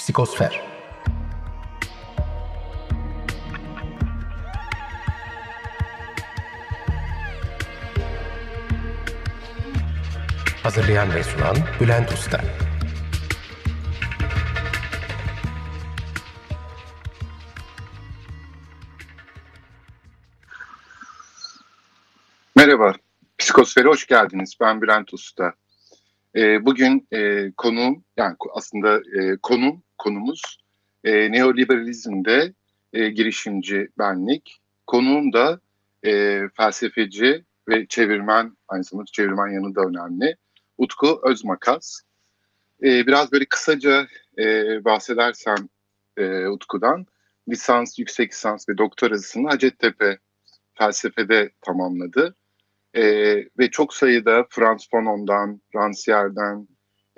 Psikosfer Hazırlayan ve sunan Bülent Usta Merhaba, Psikosfer'e hoş geldiniz. Ben Bülent Usta. E, bugün e, konuğum, yani aslında e, konum, konumuz e, neoliberalizmde e, girişimci benlik. Konuğum da e, felsefeci ve çevirmen, aynı zamanda çevirmen yanı da önemli. Utku Özmakas. E, biraz böyle kısaca e, bahsedersem e, Utku'dan, lisans, yüksek lisans ve doktorasını Hacettepe felsefede tamamladı. E, ve çok sayıda Franz Fanon'dan, Rancière'den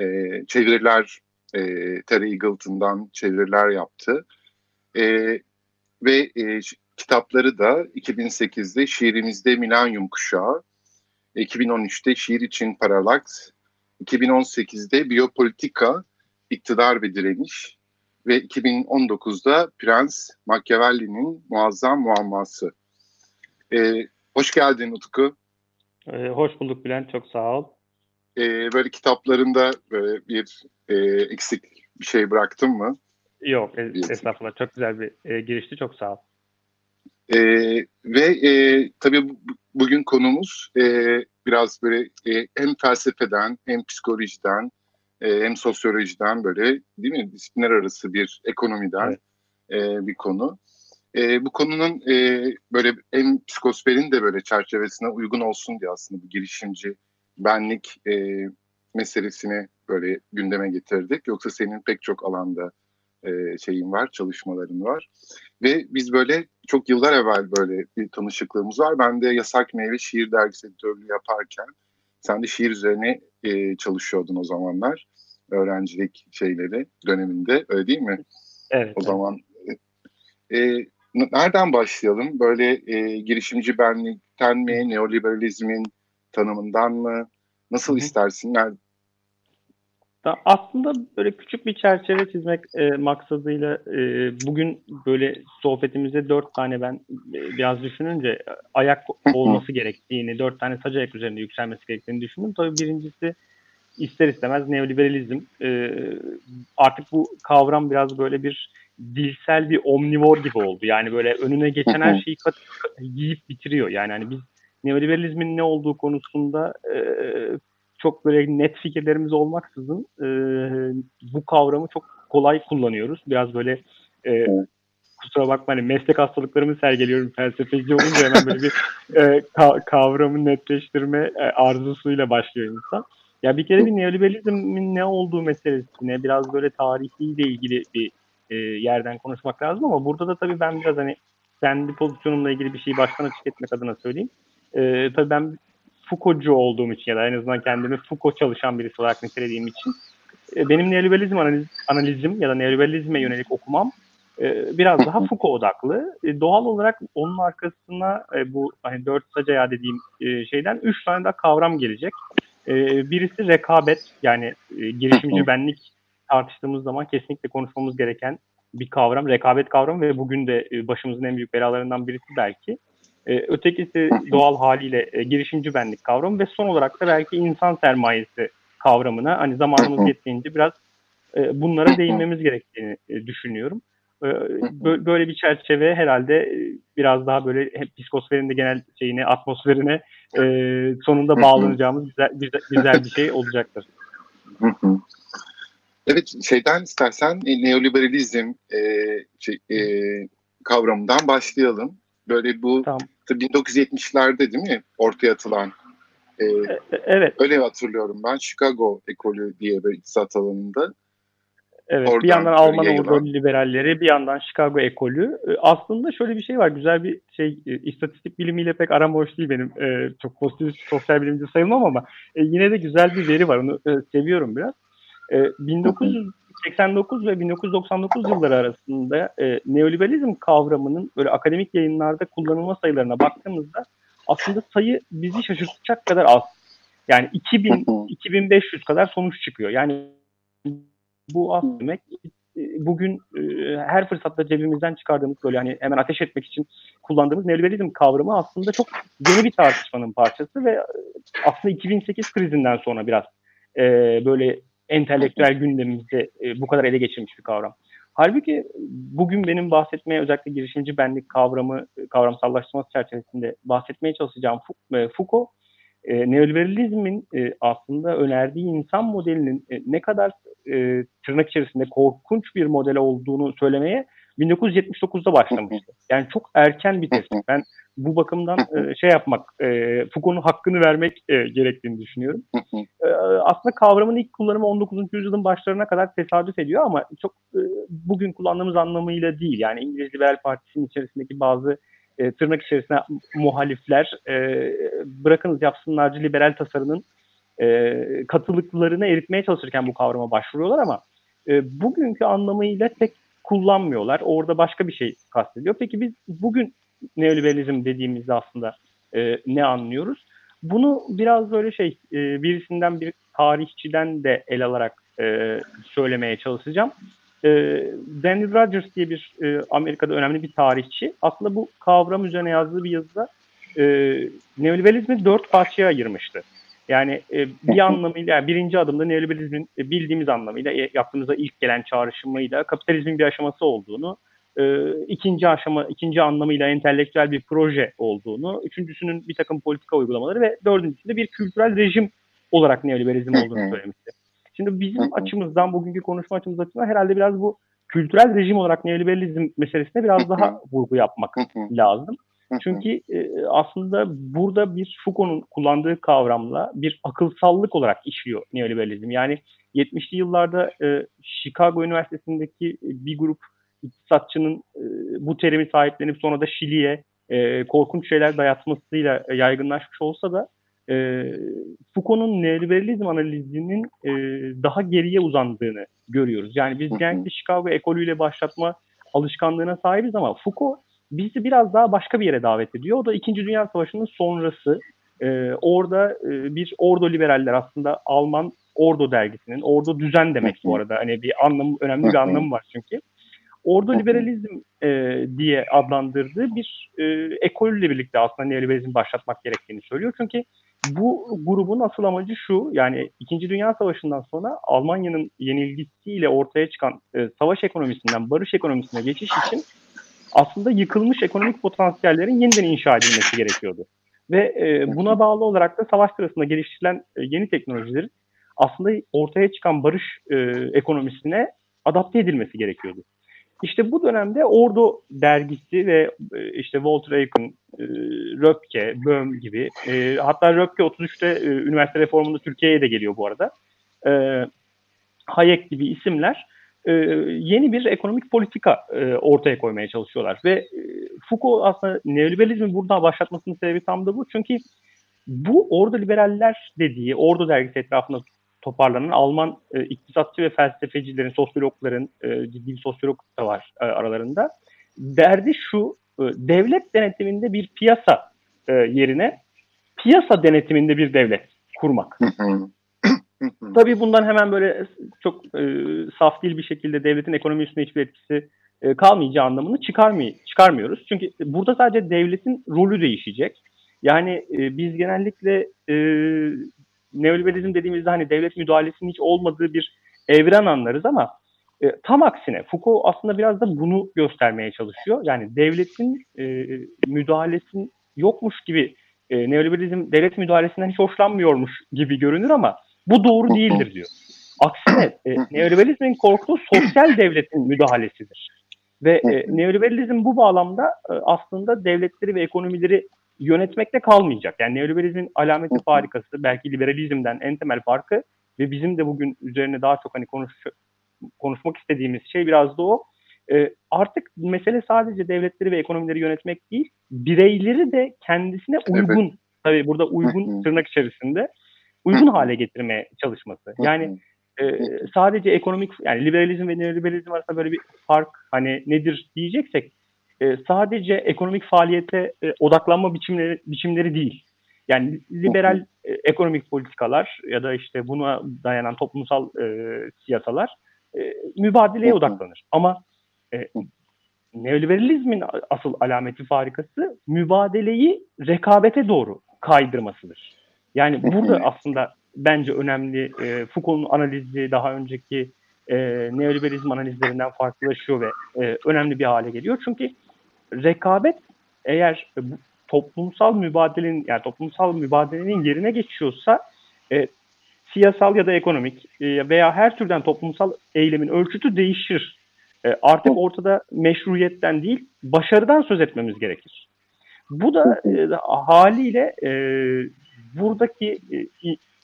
e, çeviriler, e, Terry Eagleton'dan çeviriler yaptı. E, ve e, kitapları da 2008'de Şiirimizde Milenyum Kuşağı, 2013'te Şiir için Paralaks, 2018'de Biyopolitika, İktidar ve Direniş ve 2019'da Prens Machiavelli'nin Muazzam Muamması. Ee, hoş geldin Utku. Ee, hoş bulduk Bülent, çok sağ ol. Ee, böyle kitaplarında böyle bir e, eksik bir şey bıraktın mı? Yok, e, estağfurullah. Çok güzel bir e, girişti, çok sağ ol. Ee, ve e, tabii bugün konumuz e, biraz böyle e, hem felsefeden hem psikolojiden e, hem sosyolojiden böyle değil mi disiplinler arası bir ekonomiden evet. e, bir konu. E, bu konunun e, böyle hem psikosferin de böyle çerçevesine uygun olsun diye aslında bu girişimci benlik e, meselesini böyle gündeme getirdik. Yoksa senin pek çok alanda e, şeyin var, çalışmaların var. Ve biz böyle çok yıllar evvel böyle bir tanışıklığımız var. Ben de Yasak Meyve Şiir Dergisi editörlüğü yaparken sen de şiir üzerine e, çalışıyordun o zamanlar. Öğrencilik şeyleri döneminde öyle değil mi? Evet. O evet. zaman e, nereden başlayalım? Böyle e, girişimci benlikten mi, neoliberalizmin tanımından mı? Nasıl istersin? Nerede? Aslında böyle küçük bir çerçeve çizmek e, maksadıyla e, bugün böyle sohbetimizde dört tane ben e, biraz düşününce ayak olması gerektiğini, dört tane sac ayak üzerinde yükselmesi gerektiğini düşündüm. Tabii birincisi ister istemez neoliberalizm. E, artık bu kavram biraz böyle bir dilsel bir omnivor gibi oldu. Yani böyle önüne geçen her şeyi kat, yiyip bitiriyor. Yani hani biz neoliberalizmin ne olduğu konusunda e, çok böyle net fikirlerimiz olmaksızın e, bu kavramı çok kolay kullanıyoruz. Biraz böyle e, kusura bakma hani meslek hastalıklarımı sergiliyorum felsefeci olunca hemen böyle bir e, ka- kavramı netleştirme e, arzusuyla başlıyor insan. Ya bir kere bir neoliberalizmin ne olduğu meselesine biraz böyle tarihiyle ilgili bir e, yerden konuşmak lazım ama burada da tabii ben biraz hani kendi pozisyonumla ilgili bir şeyi baştan açık etmek adına söyleyeyim. E, tabii ben Foucault'cu olduğum için ya da en azından kendimi Foucault çalışan birisi olarak nitelediğim için e, benim neoliberalizm analiz, analizim ya da neoliberalizme yönelik okumam e, biraz daha Foucault odaklı. E, doğal olarak onun arkasına e, bu hani dört saca dediğim e, şeyden üç tane daha kavram gelecek. E, birisi rekabet yani e, girişimci benlik tartıştığımız zaman kesinlikle konuşmamız gereken bir kavram, rekabet kavramı ve bugün de e, başımızın en büyük belalarından birisi belki. E, ötekisi doğal haliyle e, girişimci benlik kavramı ve son olarak da belki insan sermayesi kavramına hani zamanımız yettiğince biraz e, bunlara değinmemiz gerektiğini e, düşünüyorum. E, böyle bir çerçeve herhalde e, biraz daha böyle hep psikosferin de genel şeyine, atmosferine e, sonunda bağlanacağımız güzel, güzel, güzel bir şey olacaktır. Evet, şeyden istersen e, neoliberalizm e, şey, e, kavramından başlayalım. Böyle bu tamam. 1970'lerde değil mi ortaya atılan? E, e, evet. Öyle hatırlıyorum ben. Chicago ekolü diye bir iktisat alanında. Evet, Oradan bir yandan Alman yayılan... liberalleri, bir yandan Chicago ekolü. E, aslında şöyle bir şey var, güzel bir şey, istatistik bilimiyle pek aram hoş değil benim. Çok pozitif sosyal bilimci sayılmam ama yine de güzel bir veri var, onu seviyorum biraz. 1989 ve 1999 yılları arasında e, neoliberalizm kavramının böyle akademik yayınlarda kullanılma sayılarına baktığımızda aslında sayı bizi şaşırtacak kadar az. Yani 2000 2500 kadar sonuç çıkıyor. Yani bu az demek bugün e, her fırsatta cebimizden çıkardığımız böyle hani hemen ateş etmek için kullandığımız neoliberalizm kavramı aslında çok yeni bir tartışmanın parçası ve e, aslında 2008 krizinden sonra biraz e, böyle entelektüel gündemimizde e, bu kadar ele geçirmiş bir kavram. Halbuki bugün benim bahsetmeye özellikle girişimci benlik kavramı, kavramsallaştırması çerçevesinde bahsetmeye çalışacağım Foucault, e, neoliberalizmin e, aslında önerdiği insan modelinin e, ne kadar e, tırnak içerisinde korkunç bir model olduğunu söylemeye 1979'da başlamıştı. Yani çok erken bir tespit. Ben bu bakımdan e, şey yapmak, e, Foucault'un hakkını vermek e, gerektiğini düşünüyorum. E, aslında kavramın ilk kullanımı 19. yüzyılın başlarına kadar tesadüf ediyor ama çok e, bugün kullandığımız anlamıyla değil. Yani İngiliz Liberal Partisi'nin içerisindeki bazı e, tırnak içerisinde muhalifler e, bırakınız yapsınlarcı liberal tasarının e, katılıklarını eritmeye çalışırken bu kavrama başvuruyorlar ama e, bugünkü anlamıyla tek kullanmıyorlar. Orada başka bir şey kastediyor. Peki biz bugün neoliberalizm dediğimizde aslında e, ne anlıyoruz? Bunu biraz böyle şey e, birisinden bir tarihçiden de el alarak e, söylemeye çalışacağım. E, Daniel Rogers diye bir e, Amerika'da önemli bir tarihçi aslında bu kavram üzerine yazdığı bir yazıda e, neoliberalizmi dört parçaya ayırmıştı. Yani e, bir anlamıyla yani birinci adımda neoliberalizmin e, bildiğimiz anlamıyla e, yaptığımızda ilk gelen çağrışımıyla kapitalizmin bir aşaması olduğunu, e, ikinci aşama ikinci anlamıyla entelektüel bir proje olduğunu, üçüncüsünün bir takım politika uygulamaları ve dördüncüsünde bir kültürel rejim olarak neoliberalizm olduğunu söylemişti. Şimdi bizim açımızdan, bugünkü konuşma açımız açısından herhalde biraz bu kültürel rejim olarak neoliberalizm meselesine biraz daha vurgu yapmak lazım. Çünkü e, aslında burada bir Foucault'un kullandığı kavramla bir akılsallık olarak işliyor neoliberalizm. Yani 70'li yıllarda e, Chicago Üniversitesi'ndeki bir grup iktisatçının e, bu terimi sahiplenip sonra da Şili'ye e, korkunç şeyler dayatmasıyla yaygınlaşmış olsa da e, Foucault'un neoliberalizm analizinin e, daha geriye uzandığını görüyoruz. Yani biz genellikle Chicago ekolüyle başlatma alışkanlığına sahibiz ama Foucault bizi biraz daha başka bir yere davet ediyor. O da İkinci Dünya Savaşı'nın sonrası. E, orada e, bir Ordo Liberaller aslında Alman Ordo dergisinin, Ordo düzen demek bu arada. Hani bir anlam, önemli bir anlamı var çünkü. Ordo liberalizm e, diye adlandırdığı bir e, ekolle birlikte aslında neoliberalizm başlatmak gerektiğini söylüyor. Çünkü bu grubun asıl amacı şu, yani İkinci Dünya Savaşı'ndan sonra Almanya'nın yenilgisiyle ortaya çıkan e, savaş ekonomisinden barış ekonomisine geçiş için aslında yıkılmış ekonomik potansiyellerin yeniden inşa edilmesi gerekiyordu. Ve e, buna bağlı olarak da savaş sırasında geliştirilen e, yeni teknolojilerin aslında ortaya çıkan barış e, ekonomisine adapte edilmesi gerekiyordu. İşte bu dönemde Ordo dergisi ve e, işte Walter Aiken, e, Röpke, Böhm gibi e, hatta Röpke 33'te e, üniversite reformunda Türkiye'ye de geliyor bu arada. Hayek gibi isimler yeni bir ekonomik politika ortaya koymaya çalışıyorlar. Ve e, Foucault aslında neoliberalizmi burada başlatmasının sebebi tam da bu. Çünkü bu orada liberaller dediği, Ordo dergisi etrafında toparlanan Alman e, iktisatçı ve felsefecilerin, sosyologların, e, ciddi bir sosyolog da var e, aralarında. Derdi şu, e, devlet denetiminde bir piyasa e, yerine piyasa denetiminde bir devlet kurmak. Tabii bundan hemen böyle çok e, saf değil bir şekilde devletin ekonomi üstüne hiçbir etkisi e, kalmayacağı anlamını çıkarmay çıkarmıyoruz. Çünkü burada sadece devletin rolü değişecek. Yani e, biz genellikle e, neoliberalizm dediğimizde hani devlet müdahalesinin hiç olmadığı bir evren anlarız ama e, tam aksine Foucault aslında biraz da bunu göstermeye çalışıyor. Yani devletin e, müdahalesinin yokmuş gibi e, neoliberalizm devlet müdahalesinden hiç hoşlanmıyormuş gibi görünür ama bu doğru değildir diyor. Aksine e, neoliberalizmin korktuğu sosyal devletin müdahalesidir. Ve e, neoliberalizm bu bağlamda e, aslında devletleri ve ekonomileri yönetmekte kalmayacak. Yani neoliberalizmin alameti farikası belki liberalizmden en temel farkı ve bizim de bugün üzerine daha çok hani konuş, konuşmak istediğimiz şey biraz da o. E, artık mesele sadece devletleri ve ekonomileri yönetmek değil, bireyleri de kendisine uygun, evet. tabii burada uygun tırnak içerisinde uygun hale getirmeye çalışması. Yani e, sadece ekonomik yani liberalizm ve neoliberalizm arasında böyle bir fark hani nedir diyeceksek e, sadece ekonomik faaliyete e, odaklanma biçimleri biçimleri değil. Yani liberal e, ekonomik politikalar ya da işte buna dayanan toplumsal e, siyasalar e, mübadeleye odaklanır. Ama e, neoliberalizmin asıl alameti farikası mübadeleyi rekabete doğru kaydırmasıdır. Yani burada aslında bence önemli e, Foucault'un analizi daha önceki e, neoliberalizm analizlerinden farklılaşıyor ve e, önemli bir hale geliyor. Çünkü rekabet eğer bu toplumsal mübadelenin yani toplumsal mübadelenin yerine geçiyorsa e, siyasal ya da ekonomik e, veya her türden toplumsal eylemin ölçütü değişir. E, artık ortada meşruiyetten değil başarıdan söz etmemiz gerekir. Bu da e, haliyle e, buradaki e,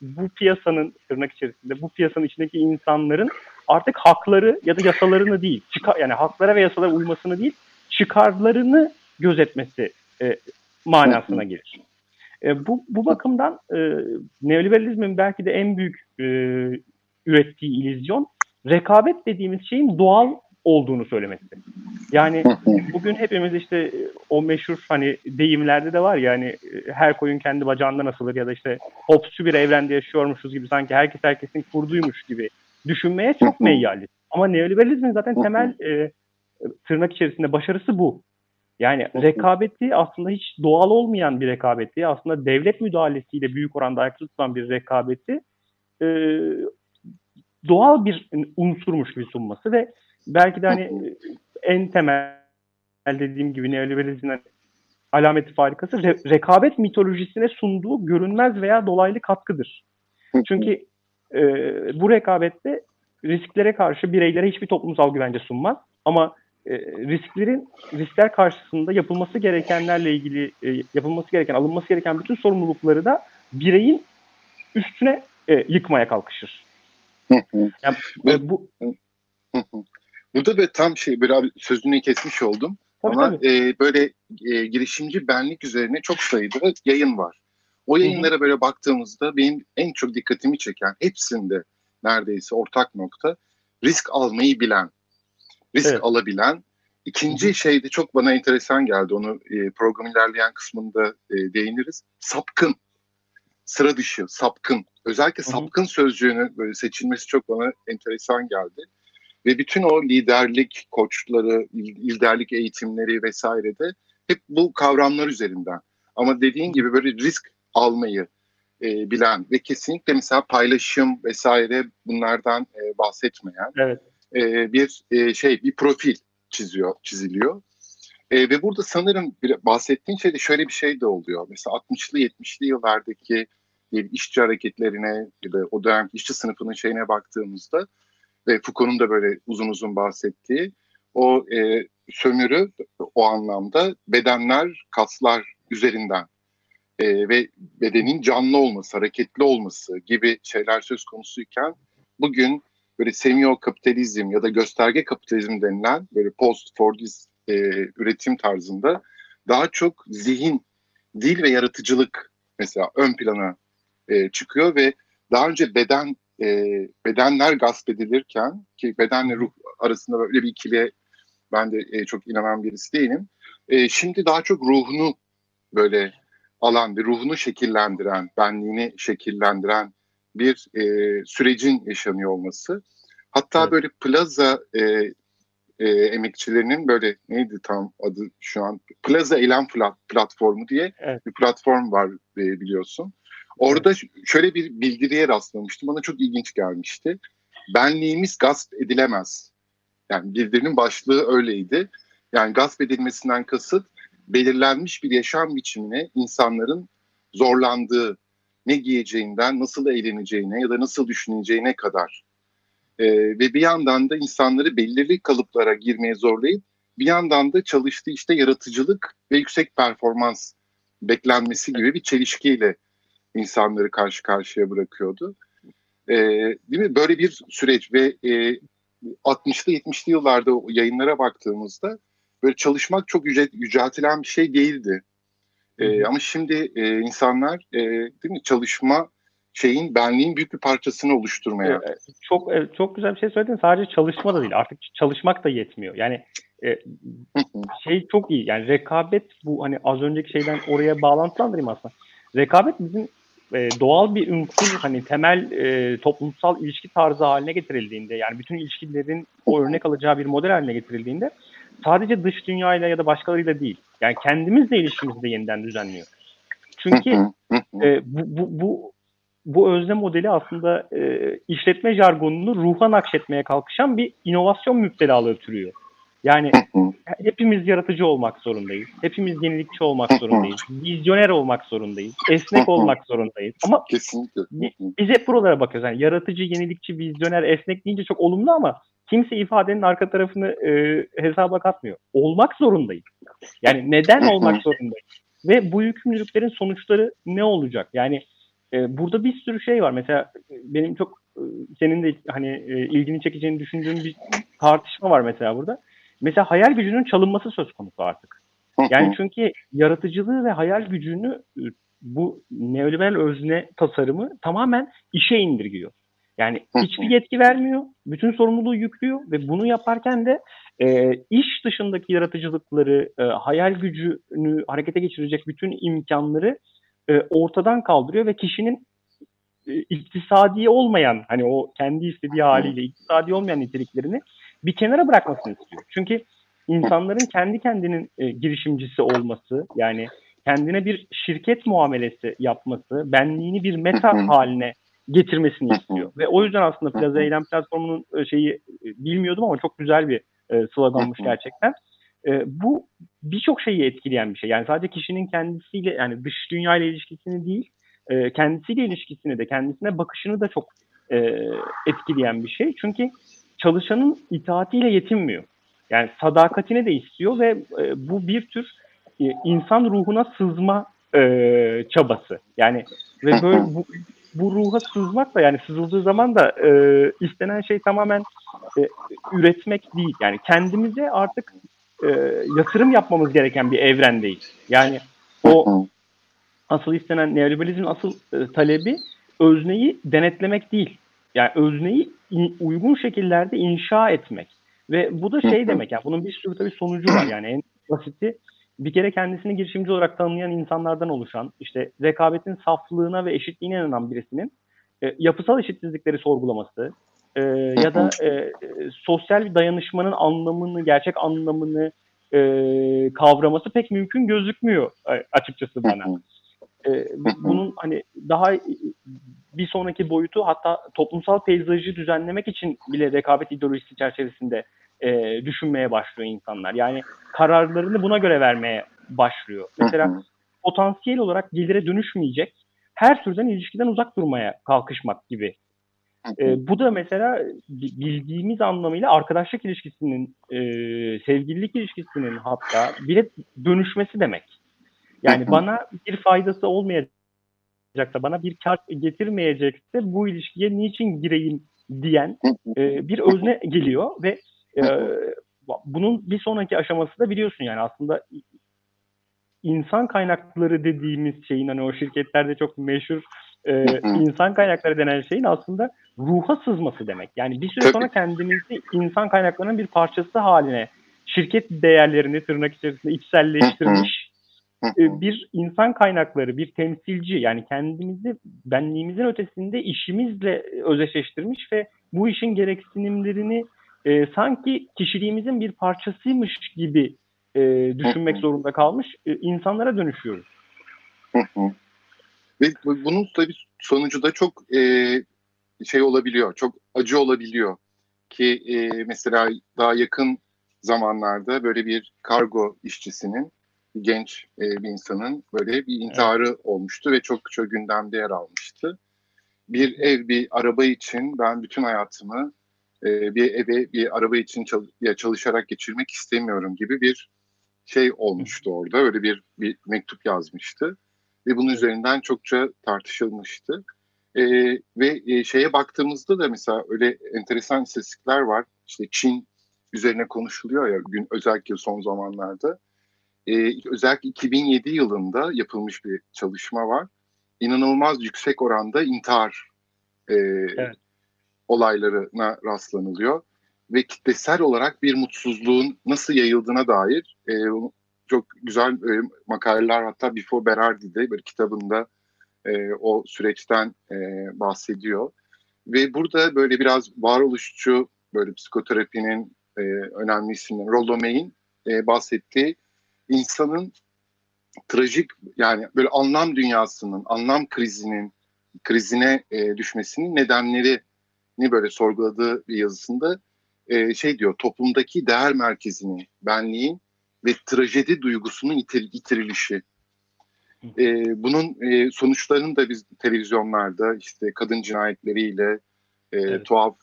bu piyasanın tırnak içerisinde bu piyasanın içindeki insanların artık hakları ya da yasalarını değil, çıkar, yani haklara ve yasalara uymasını değil, çıkarlarını gözetmesi e, manasına gelir. E, bu, bu bakımdan e, neoliberalizmin belki de en büyük e, ürettiği illüzyon rekabet dediğimiz şeyin doğal olduğunu söylemesi. Yani bugün hepimiz işte o meşhur hani deyimlerde de var ya hani her koyun kendi bacağından asılır ya da işte Hobbes'cu bir evrende yaşıyormuşuz gibi sanki herkes herkesin kurduymuş gibi düşünmeye çok meyyaliz. Ama neoliberalizmin zaten temel e, tırnak içerisinde başarısı bu. Yani rekabeti aslında hiç doğal olmayan bir rekabeti, aslında devlet müdahalesiyle büyük oranda ayakta tutulan bir rekabeti e, doğal bir unsurmuş gibi sunması ve belki de hani en temel dediğim gibi neoliberalizmin alameti farikası re- rekabet mitolojisine sunduğu görünmez veya dolaylı katkıdır. Çünkü e, bu rekabette risklere karşı bireylere hiçbir toplumsal güvence sunmaz. Ama e, risklerin riskler karşısında yapılması gerekenlerle ilgili e, yapılması gereken, alınması gereken bütün sorumlulukları da bireyin üstüne e, yıkmaya kalkışır. yani, bu Burada böyle tam şey böyle abi sözünü kesmiş oldum. Tabii, Ama tabii. E, böyle e, girişimci benlik üzerine çok sayıda yayın var. O yayınlara Hı-hı. böyle baktığımızda benim en çok dikkatimi çeken hepsinde neredeyse ortak nokta risk almayı bilen, risk evet. alabilen. İkinci şey de çok bana enteresan geldi. Onu e, program ilerleyen kısmında e, değiniriz. Sapkın, sıra dışı, sapkın. Özellikle Hı-hı. sapkın sözcüğünün böyle seçilmesi çok bana enteresan geldi. Ve bütün o liderlik koçları, liderlik eğitimleri vesaire de hep bu kavramlar üzerinden. Ama dediğin gibi böyle risk almayı e, bilen ve kesinlikle mesela paylaşım vesaire bunlardan e, bahsetmeyen evet. E, bir e, şey bir profil çiziyor çiziliyor. E, ve burada sanırım bir, bahsettiğin şeyde şöyle bir şey de oluyor. Mesela 60'lı 70'li yıllardaki işçi hareketlerine ya da o dönem işçi sınıfının şeyine baktığımızda ve Foucault'un da böyle uzun uzun bahsettiği o e, sömürü o anlamda bedenler, kaslar üzerinden e, ve bedenin canlı olması, hareketli olması gibi şeyler söz konusuyken bugün böyle semio kapitalizm ya da gösterge kapitalizm denilen böyle post Fordist e, üretim tarzında daha çok zihin, dil ve yaratıcılık mesela ön plana e, çıkıyor ve daha önce beden e, bedenler gasp edilirken ki bedenle ruh arasında böyle bir ikiliye ben de e, çok inanan birisi değilim. E, şimdi daha çok ruhunu böyle alan ve ruhunu şekillendiren, benliğini şekillendiren bir e, sürecin yaşanıyor olması. Hatta evet. böyle plaza e, e, emekçilerinin böyle neydi tam adı şu an Plaza Eylem Platformu diye evet. bir platform var e, biliyorsun. Orada evet. şöyle bir bildiriye rastlamıştım. Bana çok ilginç gelmişti. Benliğimiz gasp edilemez. Yani bildirinin başlığı öyleydi. Yani gasp edilmesinden kasıt belirlenmiş bir yaşam biçimine insanların zorlandığı, ne giyeceğinden, nasıl eğleneceğine ya da nasıl düşüneceğine kadar. Ee, ve bir yandan da insanları belirli kalıplara girmeye zorlayıp bir yandan da çalıştığı işte yaratıcılık ve yüksek performans beklenmesi gibi bir çelişkiyle insanları karşı karşıya bırakıyordu. E, değil mi? Böyle bir süreç ve e, 60'lı 70'li yıllarda yayınlara baktığımızda böyle çalışmak çok yüce, yüceltilen bir şey değildi. E, ama şimdi e, insanlar e, değil mi çalışma şeyin benliğin büyük bir parçasını oluşturmaya. Çok çok güzel bir şey söyledin. Sadece çalışma da değil. Artık çalışmak da yetmiyor. Yani e, şey çok iyi. Yani rekabet bu hani az önceki şeyden oraya bağlantılandırayım aslında. Rekabet bizim e, doğal bir unsur hani temel e, toplumsal ilişki tarzı haline getirildiğinde yani bütün ilişkilerin o örnek alacağı bir model haline getirildiğinde sadece dış dünyayla ya da başkalarıyla değil yani kendimizle ilişkimizi de yeniden düzenliyor. Çünkü e, bu, bu, bu bu özne modeli aslında e, işletme jargonunu ruha nakşetmeye kalkışan bir inovasyon müptelalığı türüyor. Yani hepimiz yaratıcı olmak zorundayız. Hepimiz yenilikçi olmak zorundayız. Vizyoner olmak zorundayız. Esnek olmak zorundayız. Ama Kesinlikle. biz hep buralara bakıyoruz. Yani yaratıcı, yenilikçi, vizyoner, esnek deyince çok olumlu ama kimse ifadenin arka tarafını e, hesaba katmıyor. Olmak zorundayız. Yani neden olmak zorundayız? Ve bu yükümlülüklerin sonuçları ne olacak? Yani e, burada bir sürü şey var. Mesela benim çok e, senin de hani e, ilgini çekeceğini düşündüğüm bir tartışma var mesela burada. Mesela hayal gücünün çalınması söz konusu artık. Yani çünkü yaratıcılığı ve hayal gücünü e, bu neoliberal özne tasarımı tamamen işe indirgiyor. Yani hiçbir yetki vermiyor, bütün sorumluluğu yüklüyor ve bunu yaparken de e, iş dışındaki yaratıcılıkları, e, hayal gücünü harekete geçirecek bütün imkanları e, ortadan kaldırıyor ve kişinin e, iktisadi olmayan hani o kendi istediği haliyle iktisadi olmayan niteliklerini bir kenara bırakmasını istiyor. Çünkü insanların kendi kendinin e, girişimcisi olması yani kendine bir şirket muamelesi yapması, benliğini bir meta haline getirmesini istiyor. Ve o yüzden aslında Plaza Eylem Platformu'nun e, şeyi e, bilmiyordum ama çok güzel bir e, sloganmış gerçekten. E, bu birçok şeyi etkileyen bir şey. Yani sadece kişinin kendisiyle yani dış dünya ile ilişkisini değil, e, kendisiyle ilişkisini de kendisine bakışını da çok e, etkileyen bir şey. Çünkü çalışanın itaatiyle yetinmiyor. Yani sadakatini de istiyor ve e, bu bir tür e, insan ruhuna sızma e, çabası. Yani ve böyle bu, bu ruha sızmak da yani sızıldığı zaman da e, istenen şey tamamen e, üretmek değil. Yani kendimize artık e, yatırım yapmamız gereken bir evrendeyiz. Yani o asıl istenen neoliberalizmin asıl e, talebi özneyi denetlemek değil. Yani özneyi uygun şekillerde inşa etmek. Ve bu da şey demek yani bunun bir sürü tabii sonucu var yani en basiti bir kere kendisini girişimci olarak tanımlayan insanlardan oluşan işte rekabetin saflığına ve eşitliğine inanan birisinin e, yapısal eşitsizlikleri sorgulaması e, ya da e, sosyal bir dayanışmanın anlamını, gerçek anlamını e, kavraması pek mümkün gözükmüyor e, açıkçası bana. E, bunun hani daha bir sonraki boyutu hatta toplumsal peyzajı düzenlemek için bile rekabet ideolojisi çerçevesinde e, düşünmeye başlıyor insanlar. Yani kararlarını buna göre vermeye başlıyor. Mesela potansiyel olarak gelire dönüşmeyecek her türden ilişkiden uzak durmaya kalkışmak gibi. E, bu da mesela bildiğimiz anlamıyla arkadaşlık ilişkisinin, e, sevgililik ilişkisinin hatta bile dönüşmesi demek. Yani bana bir faydası olmayacak da bana bir kar getirmeyecekse bu ilişkiye niçin gireyim diyen e, bir özne geliyor ve e, bunun bir sonraki aşaması da biliyorsun yani aslında insan kaynakları dediğimiz şeyin hani o şirketlerde çok meşhur e, insan kaynakları denen şeyin aslında ruha sızması demek. Yani bir süre sonra kendimizi insan kaynaklarının bir parçası haline şirket değerlerini tırnak içerisinde içselleştirmiş bir insan kaynakları, bir temsilci yani kendimizi benliğimizin ötesinde işimizle özdeşleştirmiş ve bu işin gereksinimlerini e, sanki kişiliğimizin bir parçasıymış gibi e, düşünmek zorunda kalmış e, insanlara dönüşüyoruz. Ve bunun tabii sonucu da çok e, şey olabiliyor, çok acı olabiliyor. Ki e, mesela daha yakın zamanlarda böyle bir kargo işçisinin, genç e, bir insanın böyle bir intiharı evet. olmuştu ve çok çok gündemde yer almıştı. Bir ev, bir araba için ben bütün hayatımı e, bir eve, bir araba için çalışarak geçirmek istemiyorum gibi bir şey olmuştu orada. Öyle bir, bir mektup yazmıştı ve bunun üzerinden çokça tartışılmıştı. E, ve e, şeye baktığımızda da mesela öyle enteresan istatistikler var. İşte Çin üzerine konuşuluyor ya gün özellikle son zamanlarda. E, özellikle 2007 yılında yapılmış bir çalışma var. İnanılmaz yüksek oranda intihar e, evet. olaylarına rastlanılıyor ve kitlesel olarak bir mutsuzluğun nasıl yayıldığına dair e, çok güzel e, makaleler hatta Before Berardi'de bir kitabında e, o süreçten e, bahsediyor. Ve burada böyle biraz varoluşçu böyle psikoterapinin e, önemli isimleri Rollo May'in e, bahsettiği insanın trajik yani böyle anlam dünyasının, anlam krizinin krizine e, düşmesinin nedenleri ni böyle sorguladığı bir yazısında e, şey diyor toplumdaki değer merkezini, benliğin ve trajedi duygusunun itir, itirilişi. E, bunun e, sonuçlarını da biz televizyonlarda işte kadın cinayetleriyle, e, evet. tuhaf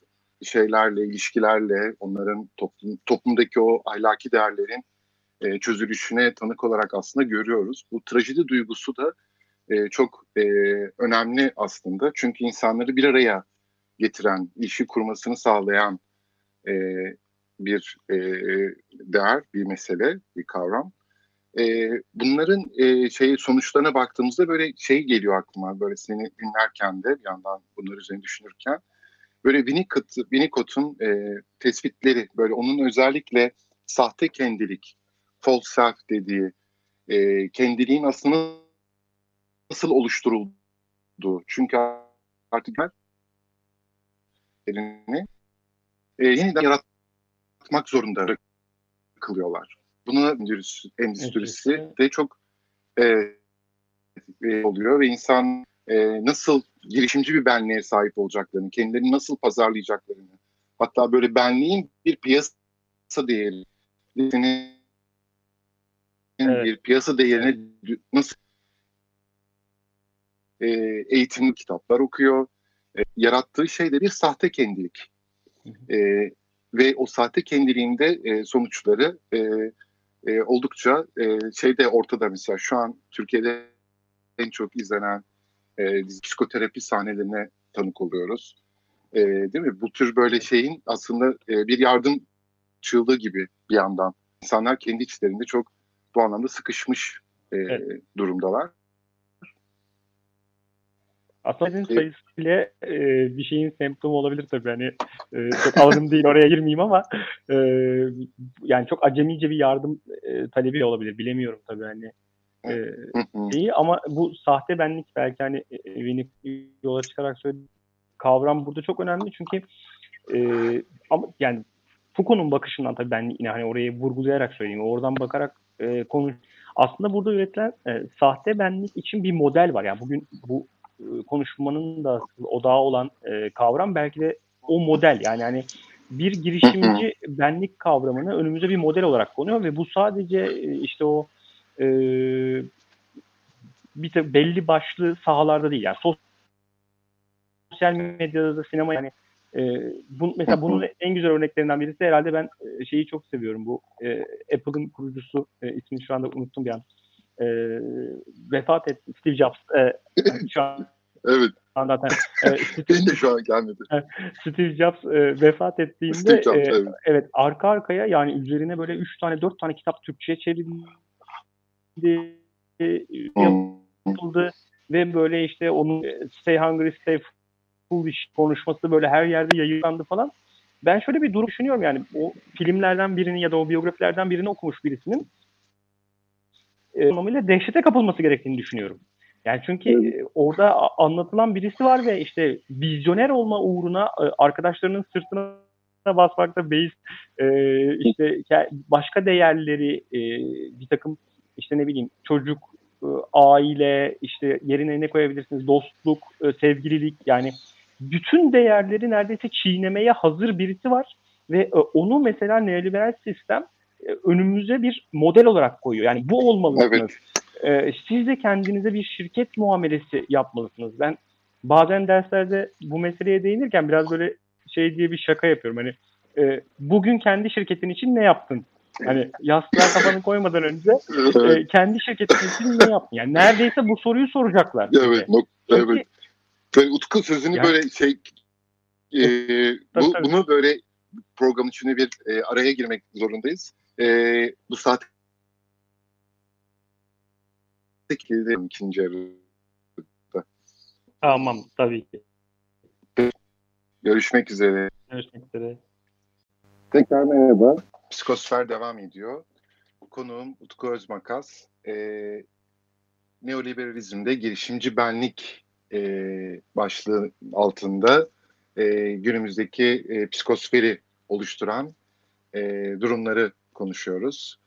şeylerle, ilişkilerle, onların toplum, toplumdaki o ahlaki değerlerin e, çözülüşüne tanık olarak aslında görüyoruz. Bu trajedi duygusu da e, çok e, önemli aslında. Çünkü insanları bir araya getiren, ilişki kurmasını sağlayan e, bir e, değer, bir mesele, bir kavram. E, bunların e, şey sonuçlarına baktığımızda böyle şey geliyor aklıma böyle seni dinlerken de bir yandan bunlar üzerine düşünürken böyle Winnicott, Winnicott'un e, tespitleri böyle onun özellikle sahte kendilik, false self dediği e, kendiliğin aslında nasıl oluşturulduğu. Çünkü artık elini e, yeniden yaratmak zorunda kılıyorlar. Bunu endüstrisi, endüstrisi de çok e, e, oluyor ve insan e, nasıl girişimci bir benliğe sahip olacaklarını, kendilerini nasıl pazarlayacaklarını, hatta böyle benliğin bir piyasa değeri, evet. bir piyasa değerine nasıl e, eğitimli kitaplar okuyor. E, yarattığı şey de bir sahte kendilik. E, ve o sahte kendiliğinde e, sonuçları e, e, oldukça e, şeyde ortada mesela şu an Türkiye'de en çok izlenen e, psikoterapi sahnelerine tanık oluyoruz. E, değil mi? Bu tür böyle şeyin aslında e, bir yardım çığlığı gibi bir yandan. İnsanlar kendi içlerinde çok bu anlamda sıkışmış e, evet. durumdalar. Aslında sayısı bile e, bir şeyin semptomu olabilir tabii. Hani e, çok alanım değil oraya girmeyeyim ama e, yani çok acemice bir yardım e, talebi olabilir. Bilemiyorum tabii hani. E, iyi ama bu sahte benlik belki hani beni yola çıkarak söylediğim kavram burada çok önemli çünkü e, ama yani Foucault'un bakışından tabii ben yine hani orayı vurgulayarak söyleyeyim. Oradan bakarak e, konu aslında burada üretilen e, sahte benlik için bir model var. Yani bugün bu e, konuşmanın da odağı olan e, kavram belki de o model. Yani hani bir girişimci benlik kavramını önümüze bir model olarak konuyor ve bu sadece e, işte o e, bir de belli başlı sahalarda değil. Yani sosyal medyada da sinema yani e, bu, mesela bunun en güzel örneklerinden birisi herhalde ben e, şeyi çok seviyorum bu e, Apple'ın kurucusu e, ismini şu anda unuttum bir an e, vefat etti Steve Jobs. E, şu an Evet. Zaten e, Steve, de şu an gelmedi. Steve Jobs e, vefat ettiğinde Steve Jobs, e, evet. evet arka arkaya yani üzerine böyle 3 tane 4 tane kitap Türkçe'ye çevrildi. E, yapıldı ve böyle işte onun e, Stay Hungry Stay Foolish konuşması böyle her yerde yayınlandı falan. Ben şöyle bir durum düşünüyorum yani o filmlerden birini ya da o biyografilerden birini okumuş birisinin e, anlamıyla dehşete kapılması gerektiğini düşünüyorum. Yani çünkü evet. orada anlatılan birisi var ve işte vizyoner olma uğruna e, arkadaşlarının sırtına basmakta beis e, işte başka değerleri e, bir takım işte ne bileyim çocuk, e, aile işte yerine ne koyabilirsiniz dostluk, e, sevgililik yani bütün değerleri neredeyse çiğnemeye hazır birisi var ve e, onu mesela neoliberal sistem e, önümüze bir model olarak koyuyor. Yani bu olmalısınız. Evet. E, siz de kendinize bir şirket muamelesi yapmalısınız. Ben bazen derslerde bu meseleye değinirken biraz böyle şey diye bir şaka yapıyorum. Hani e, bugün kendi şirketin için ne yaptın? Hani yastığa kafanı koymadan önce e, kendi şirketin için ne yaptın? Yani neredeyse bu soruyu soracaklar. Evet. Çünkü, evet. Tabii Utku sözünü yani, böyle şey e, bu, tabii. bunu böyle program içine bir e, araya girmek zorundayız. E, bu saat ikinci yarıda. Tamam tabii ki. Görüşmek üzere. Görüşmek üzere. Tekrar merhaba. Psikosfer devam ediyor. Konuğum Utku Özmakas. Ee, neoliberalizmde girişimci benlik e, başlığı altında e, günümüzdeki e, psikosferi oluşturan e, durumları konuşuyoruz.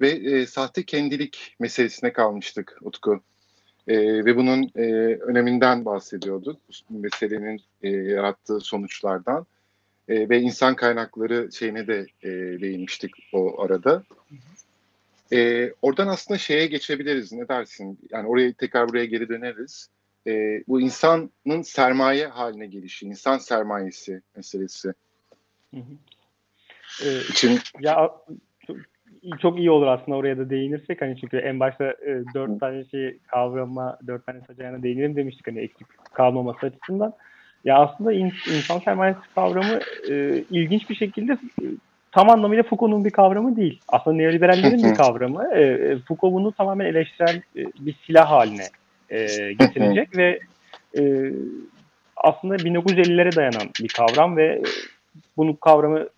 Ve e, sahte kendilik meselesine kalmıştık Utku. E, ve bunun e, öneminden bahsediyorduk. Bu meselenin e, yarattığı sonuçlardan. E, ve insan kaynakları şeyine de e, değinmiştik o arada. E, oradan aslında şeye geçebiliriz. Ne dersin? Yani oraya tekrar buraya geri döneriz. E, bu insanın sermaye haline gelişi, insan sermayesi meselesi. Hı hı. Ee, için ya çok iyi olur aslında oraya da değinirsek hani çünkü en başta e, dört tane şey kavrama, dört tane sacayana değinelim demiştik hani eksik kalmaması açısından. Ya aslında in, insan sermayesi kavramı e, ilginç bir şekilde e, tam anlamıyla Foucault'un bir kavramı değil. Aslında neoliberallerin bir kavramı. E, e, Foucault bunu tamamen eleştirel e, bir silah haline e, getirecek ve e, aslında 1950'lere dayanan bir kavram ve e, bunu kavramı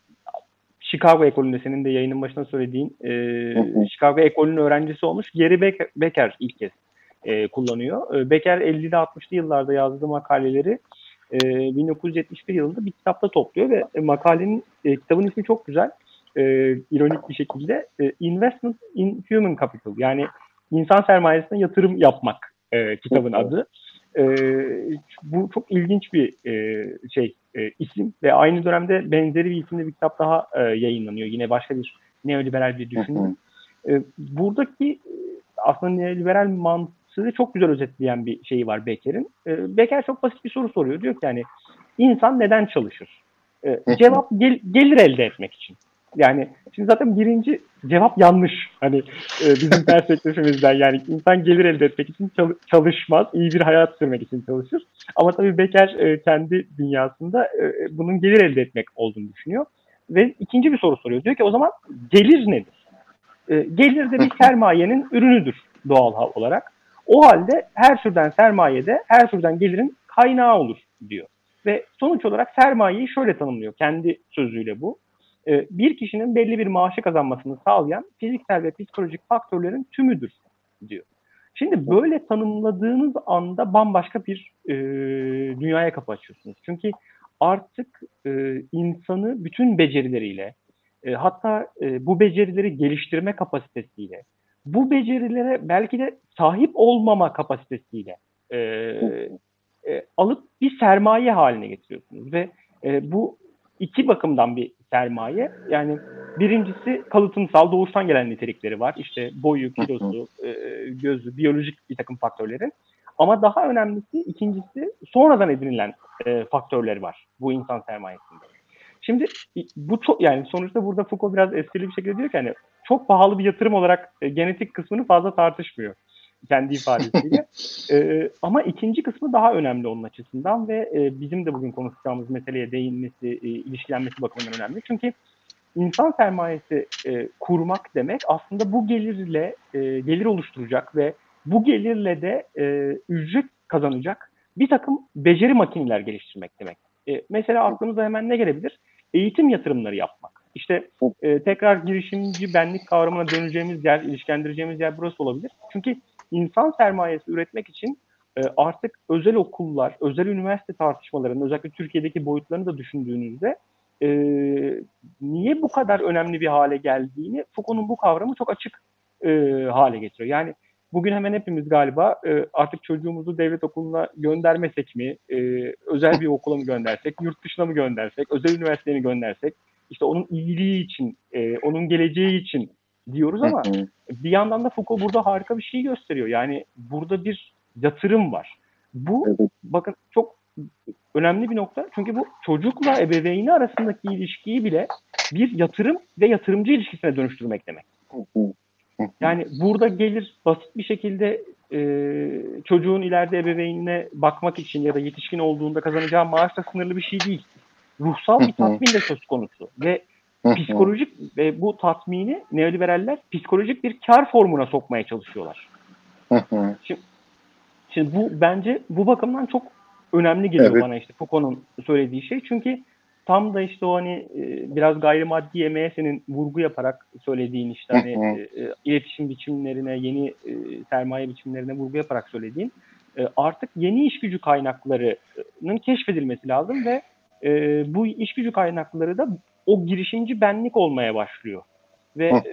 Chicago ekolünde senin de yayının başında söylediğin e, Chicago ekolünün öğrencisi olmuş Gary Becker, Becker ilk kez e, kullanıyor. E, Becker 50'li 60'lı yıllarda yazdığı makaleleri e, 1971 yılında bir kitapta topluyor ve e, makalenin e, kitabın ismi çok güzel. E, ironik bir şekilde e, Investment in Human Capital yani insan sermayesine yatırım yapmak e, kitabın adı. E, bu çok ilginç bir e, şey e, isim ve aynı dönemde benzeri bir isimli bir kitap daha e, yayınlanıyor. Yine başka bir neoliberal bir düşünür. E, buradaki e, aslında neoliberal mantığı çok güzel özetleyen bir şeyi var Becker'in. E, Becker çok basit bir soru soruyor. Diyor ki yani insan neden çalışır? E, cevap gel, gelir elde etmek için. Yani şimdi zaten birinci cevap yanlış. Hani e, bizim perspektifimizden yani insan gelir elde etmek için çalışmaz, iyi bir hayat sürmek için çalışır. Ama tabii Becker e, kendi dünyasında e, bunun gelir elde etmek olduğunu düşünüyor. Ve ikinci bir soru soruyor. Diyor ki o zaman gelir nedir? E, gelir de bir sermayenin ürünüdür doğal olarak. O halde her türden sermayede her türden gelirin kaynağı olur diyor. Ve sonuç olarak sermayeyi şöyle tanımlıyor. Kendi sözüyle bu. E, bir kişinin belli bir maaşı kazanmasını sağlayan fiziksel ve psikolojik faktörlerin tümüdür diyor. Şimdi böyle tanımladığınız anda bambaşka bir e, dünyaya kapı açıyorsunuz. Çünkü artık e, insanı bütün becerileriyle, e, hatta e, bu becerileri geliştirme kapasitesiyle, bu becerilere belki de sahip olmama kapasitesiyle e, e, alıp bir sermaye haline getiriyorsunuz. Ve e, bu iki bakımdan bir sermaye. Yani birincisi kalıtımsal doğuştan gelen nitelikleri var. İşte boyu, kilosu, e, gözü, biyolojik bir takım faktörleri. Ama daha önemlisi ikincisi sonradan edinilen e, faktörler var bu insan sermayesinde. Şimdi bu çok yani sonuçta burada Foucault biraz esprili bir şekilde diyor ki hani çok pahalı bir yatırım olarak e, genetik kısmını fazla tartışmıyor kendi ifadesiyle. e, ama ikinci kısmı daha önemli onun açısından ve e, bizim de bugün konuşacağımız meseleye değinmesi, e, ilişkilenmesi bakımından önemli. Çünkü insan sermayesi e, kurmak demek aslında bu gelirle e, gelir oluşturacak ve bu gelirle de e, ücret kazanacak bir takım beceri makineler geliştirmek demek. E, mesela aklınıza hemen ne gelebilir? Eğitim yatırımları yapmak. İşte e, tekrar girişimci benlik kavramına döneceğimiz yer, ilişkilendireceğimiz yer burası olabilir. Çünkü insan sermayesi üretmek için e, artık özel okullar, özel üniversite tartışmalarının özellikle Türkiye'deki boyutlarını da düşündüğünüzde e, niye bu kadar önemli bir hale geldiğini Foucault'un bu kavramı çok açık e, hale getiriyor. Yani bugün hemen hepimiz galiba artık çocuğumuzu devlet okuluna göndermesek mi, özel bir okula mı göndersek, yurt dışına mı göndersek, özel üniversiteye mi göndersek, işte onun iyiliği için, onun geleceği için diyoruz ama bir yandan da Foucault burada harika bir şey gösteriyor. Yani burada bir yatırım var. Bu evet. bakın çok önemli bir nokta. Çünkü bu çocukla ebeveyni arasındaki ilişkiyi bile bir yatırım ve yatırımcı ilişkisine dönüştürmek demek. Yani burada gelir basit bir şekilde e, çocuğun ileride ebeveynine bakmak için ya da yetişkin olduğunda kazanacağı maaşla sınırlı bir şey değil. Ruhsal bir tatmin de söz konusu ve psikolojik ve bu tatmini neoliberaller psikolojik bir kar formuna sokmaya çalışıyorlar. şimdi, şimdi bu bence bu bakımdan çok önemli geliyor evet. bana işte Foucault'un söylediği şey. Çünkü tam da işte o hani e, biraz gayrimaddi emeğe senin vurgu yaparak söylediğin işte hani e, e, iletişim biçimlerine, yeni e, sermaye biçimlerine vurgu yaparak söylediğin e, artık yeni iş gücü kaynaklarının keşfedilmesi lazım ve e, bu iş gücü kaynakları da o girişimci benlik olmaya başlıyor. Ve e,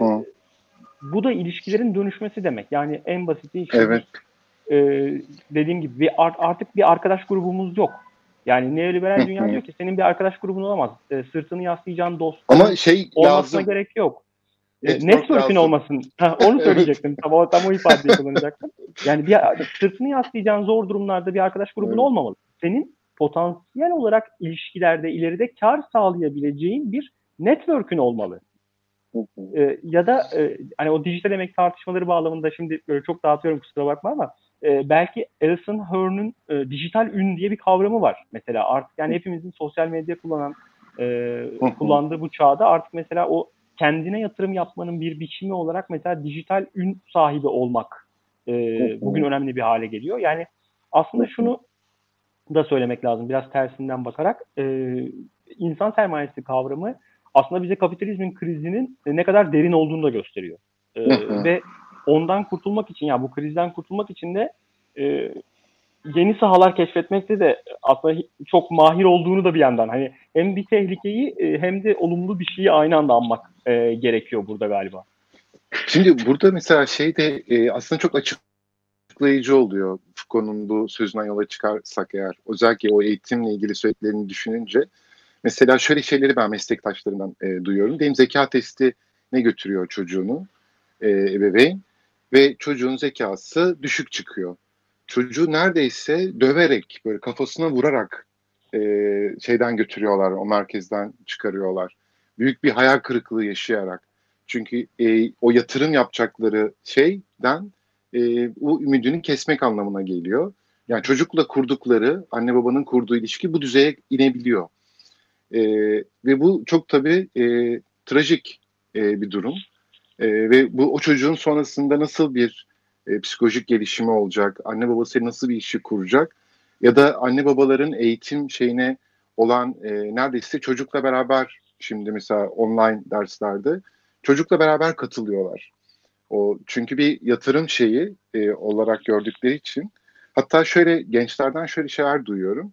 bu da ilişkilerin dönüşmesi demek. Yani en basiti işte evet. e, dediğim gibi bir artık bir arkadaş grubumuz yok. Yani neoliberal dünya diyor ki senin bir arkadaş grubun olamaz. E, sırtını yaslayacağın dost Ama şey olmasına lazım. gerek yok. E, network'ün olmasın. Ha, onu söyleyecektim. tam, o, tam o ifadeyi kullanacaktım. Yani bir sırtını yaslayacağın zor durumlarda bir arkadaş grubun evet. olmamalı. Senin potansiyel olarak ilişkilerde ileride kar sağlayabileceğin bir network'ün olmalı. E, ya da e, hani o dijital emek tartışmaları bağlamında şimdi böyle çok dağıtıyorum kusura bakma ama e, belki Alison Hearn'ın e, dijital ün diye bir kavramı var mesela. Artık yani hepimizin sosyal medya kullanan e, kullandığı bu çağda artık mesela o kendine yatırım yapmanın bir biçimi olarak mesela dijital ün sahibi olmak e, bugün önemli bir hale geliyor. Yani aslında şunu da söylemek lazım biraz tersinden bakarak e, insan sermayesi kavramı aslında bize kapitalizmin krizinin ne kadar derin olduğunu da gösteriyor. E, ve ondan kurtulmak için yani bu krizden kurtulmak için de e, yeni sahalar keşfetmekte de aslında çok mahir olduğunu da bir yandan hani hem bir tehlikeyi e, hem de olumlu bir şeyi aynı anda anmak e, gerekiyor burada galiba. Şimdi burada mesela şey de e, aslında çok açıklayıcı oluyor Foucault'un bu sözünden yola çıkarsak eğer özellikle o eğitimle ilgili söylediklerini düşününce mesela şöyle şeyleri ben meslektaşlarımdan e, duyuyorum. Diyelim zeka testi ne götürüyor çocuğunu e, ebeveyn ve çocuğun zekası düşük çıkıyor. Çocuğu neredeyse döverek böyle kafasına vurarak e, şeyden götürüyorlar o merkezden çıkarıyorlar. Büyük bir hayal kırıklığı yaşayarak. Çünkü e, o yatırım yapacakları şeyden e, o ümidini kesmek anlamına geliyor. Yani çocukla kurdukları, anne babanın kurduğu ilişki bu düzeye inebiliyor. E, ve bu çok tabii e, trajik e, bir durum. E, ve bu o çocuğun sonrasında nasıl bir e, psikolojik gelişimi olacak, anne babası nasıl bir işi kuracak ya da anne babaların eğitim şeyine olan e, neredeyse çocukla beraber şimdi mesela online derslerde çocukla beraber katılıyorlar. O çünkü bir yatırım şeyi e, olarak gördükleri için hatta şöyle gençlerden şöyle şeyler duyuyorum.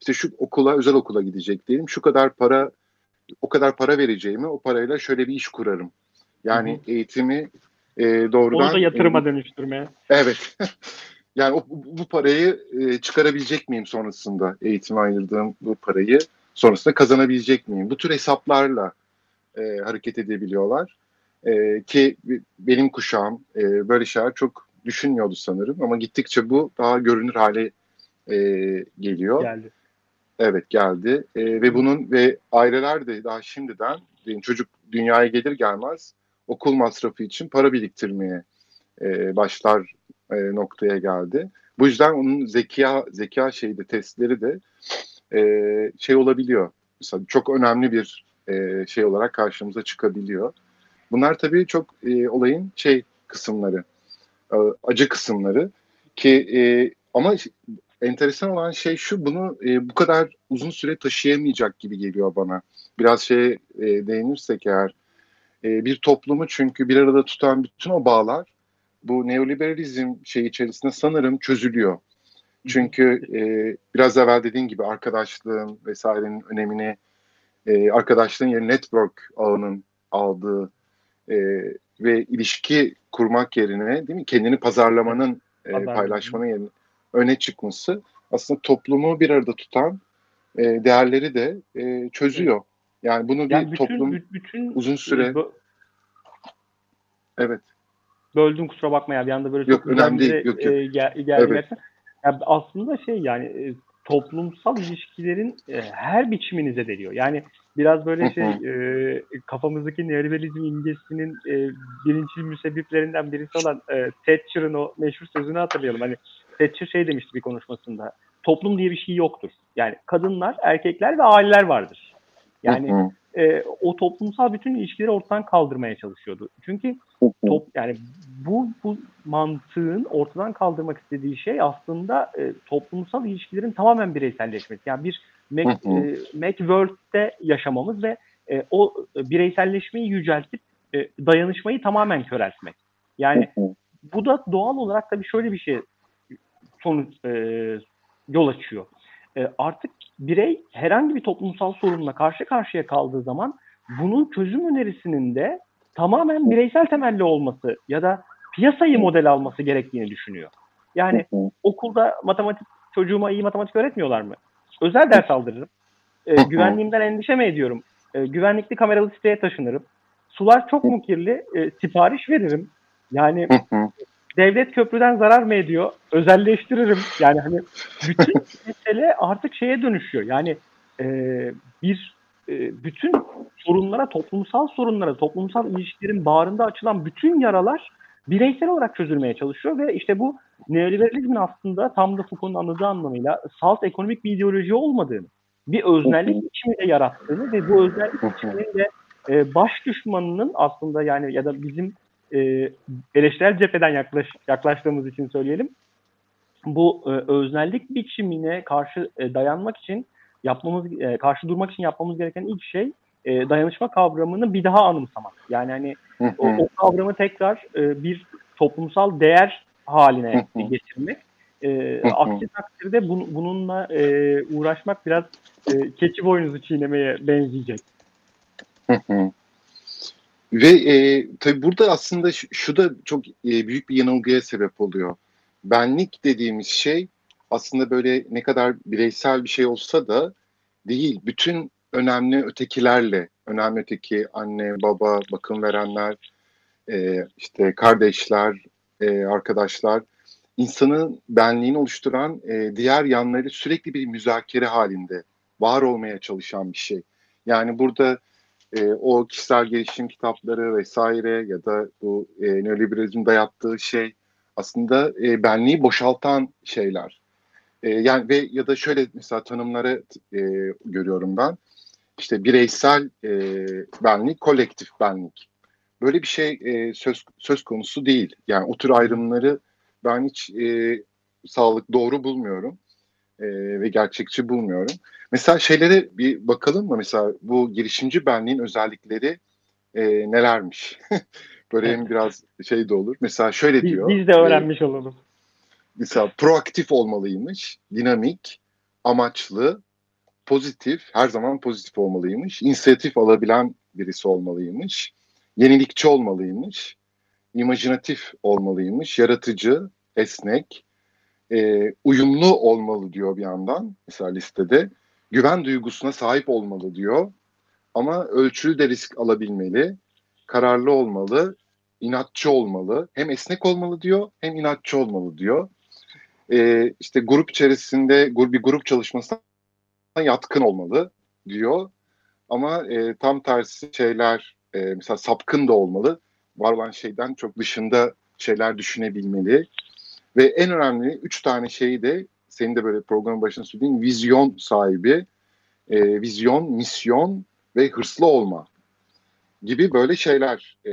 İşte şu okula özel okula gidecek diyelim. Şu kadar para o kadar para vereceğimi o parayla şöyle bir iş kurarım. Yani Hı-hı. eğitimi e, doğrudan... Onu da yatırıma e, dönüştürmeye. Evet. yani o, bu parayı e, çıkarabilecek miyim sonrasında? Eğitime ayırdığım bu parayı sonrasında kazanabilecek miyim? Bu tür hesaplarla e, hareket edebiliyorlar. E, ki benim kuşağım e, böyle şeyler çok düşünmüyordu sanırım ama gittikçe bu daha görünür hale e, geliyor. Geldi. Evet geldi e, ve bunun ve aileler de daha şimdiden çocuk dünyaya gelir gelmez okul masrafı için para biriktirmeye e, başlar e, noktaya geldi. Bu yüzden onun zeka zeka şeyde testleri de e, şey olabiliyor. Mesela çok önemli bir e, şey olarak karşımıza çıkabiliyor. Bunlar tabii çok e, olayın şey kısımları, e, acı kısımları ki e, ama enteresan olan şey şu bunu e, bu kadar uzun süre taşıyamayacak gibi geliyor bana. Biraz şey e, değinirsek eğer e, bir toplumu çünkü bir arada tutan bütün o bağlar bu neoliberalizm şey içerisinde sanırım çözülüyor. Çünkü e, biraz evvel dediğin gibi arkadaşlığın vesairenin önemini e, arkadaşlığın yerine network ağının aldığı e, ve ilişki kurmak yerine değil mi kendini pazarlamanın e, paylaşmanın yerine öne çıkması aslında toplumu bir arada tutan e, değerleri de e, çözüyor. Yani bunu yani bir bütün, toplum bütün, uzun süre Evet. Böldüm kusura bakma ya bir anda böyle yok, çok önemli değil. Yok, yok. E, gel, geldi evet. Yani aslında şey yani e, toplumsal ilişkilerin e, her biçiminize deliyor. Yani biraz böyle şey e, kafamızdaki neoliberalizm imgesinin e, birinci müsebbiplerinden birisi olan e, Thatcher'ın o meşhur sözünü hatırlayalım. Hani Thatcher şey demişti bir konuşmasında. Toplum diye bir şey yoktur. Yani kadınlar, erkekler ve aileler vardır. Yani e, o toplumsal bütün ilişkileri ortadan kaldırmaya çalışıyordu. Çünkü top yani bu bu mantığın ortadan kaldırmak istediği şey aslında e, toplumsal ilişkilerin tamamen bireyselleşmesi. Yani bir Mac, e, Macworld'de yaşamamız ve e, o bireyselleşmeyi yüceltip e, dayanışmayı tamamen köreltmek. Yani bu da doğal olarak tabii şöyle bir şey sonuç e, yol açıyor. E, artık birey herhangi bir toplumsal sorunla karşı karşıya kaldığı zaman bunun çözüm önerisinin de tamamen bireysel temelli olması ya da piyasayı model alması gerektiğini düşünüyor. Yani okulda matematik çocuğuma iyi matematik öğretmiyorlar mı? Özel ders aldırırım. E, güvenliğimden endişe mi ediyorum? E, güvenlikli kameralı siteye taşınırım. Sular çok mu kirli? E, sipariş veririm. Yani devlet köprüden zarar mı ediyor? Özelleştiririm. Yani hani bütün mesele artık şeye dönüşüyor. Yani e, bir e, bütün sorunlara, toplumsal sorunlara, toplumsal ilişkilerin bağrında açılan bütün yaralar bireysel olarak çözülmeye çalışıyor ve işte bu neoliberalizmin aslında tam da Foucault'un anladığı anlamıyla salt ekonomik bir ideoloji olmadığını, bir öznellik biçimi de yarattığını ve bu öznellik biçiminin de e, baş düşmanının aslında yani ya da bizim e, eleştirel cepheden yaklaş, yaklaştığımız için söyleyelim. Bu e, öznellik biçimine karşı e, dayanmak için yapmamız, e, karşı durmak için yapmamız gereken ilk şey e, dayanışma kavramını bir daha anımsamak. Yani hani o, o kavramı tekrar e, bir toplumsal değer haline getirmek. E, aksi takdirde bun, bununla e, uğraşmak biraz e, keçi boynuzu çiğnemeye benzeyecek. Ve e, tabii burada aslında şu, şu da çok e, büyük bir yanılgıya sebep oluyor. Benlik dediğimiz şey aslında böyle ne kadar bireysel bir şey olsa da değil. Bütün önemli ötekilerle, önemli öteki anne, baba, bakım verenler, e, işte kardeşler, e, arkadaşlar, insanın benliğini oluşturan e, diğer yanları sürekli bir müzakere halinde var olmaya çalışan bir şey. Yani burada e, o kişisel gelişim kitapları vesaire ya da bu e, neoliberalizm dayattığı şey aslında e, benliği boşaltan şeyler. E, yani ve ya da şöyle mesela tanımları e, görüyorum ben. İşte bireysel e, benlik, kolektif benlik. Böyle bir şey e, söz söz konusu değil. Yani o tür ayrımları ben hiç e, sağlık doğru bulmuyorum e, ve gerçekçi bulmuyorum. Mesela şeylere bir bakalım mı? Mesela bu girişimci benliğin özellikleri e, nelermiş? Böyle hem biraz şey de olur. Mesela şöyle biz, diyor. Biz de öğrenmiş e, olalım. Mesela proaktif olmalıymış, dinamik, amaçlı, pozitif, her zaman pozitif olmalıymış, inisiyatif alabilen birisi olmalıymış, yenilikçi olmalıymış, imajinatif olmalıymış, yaratıcı, esnek, e, uyumlu olmalı diyor bir yandan mesela listede. Güven duygusuna sahip olmalı diyor. Ama ölçülü de risk alabilmeli, kararlı olmalı, inatçı olmalı. Hem esnek olmalı diyor, hem inatçı olmalı diyor. E, işte grup içerisinde bir grup çalışmasına yatkın olmalı diyor. Ama e, tam tersi şeyler e, mesela sapkın da olmalı. Var olan şeyden çok dışında şeyler düşünebilmeli. Ve en önemli üç tane şeyi de senin de böyle programın başında söylediğin vizyon sahibi, e, vizyon, misyon ve hırslı olma gibi böyle şeyler e,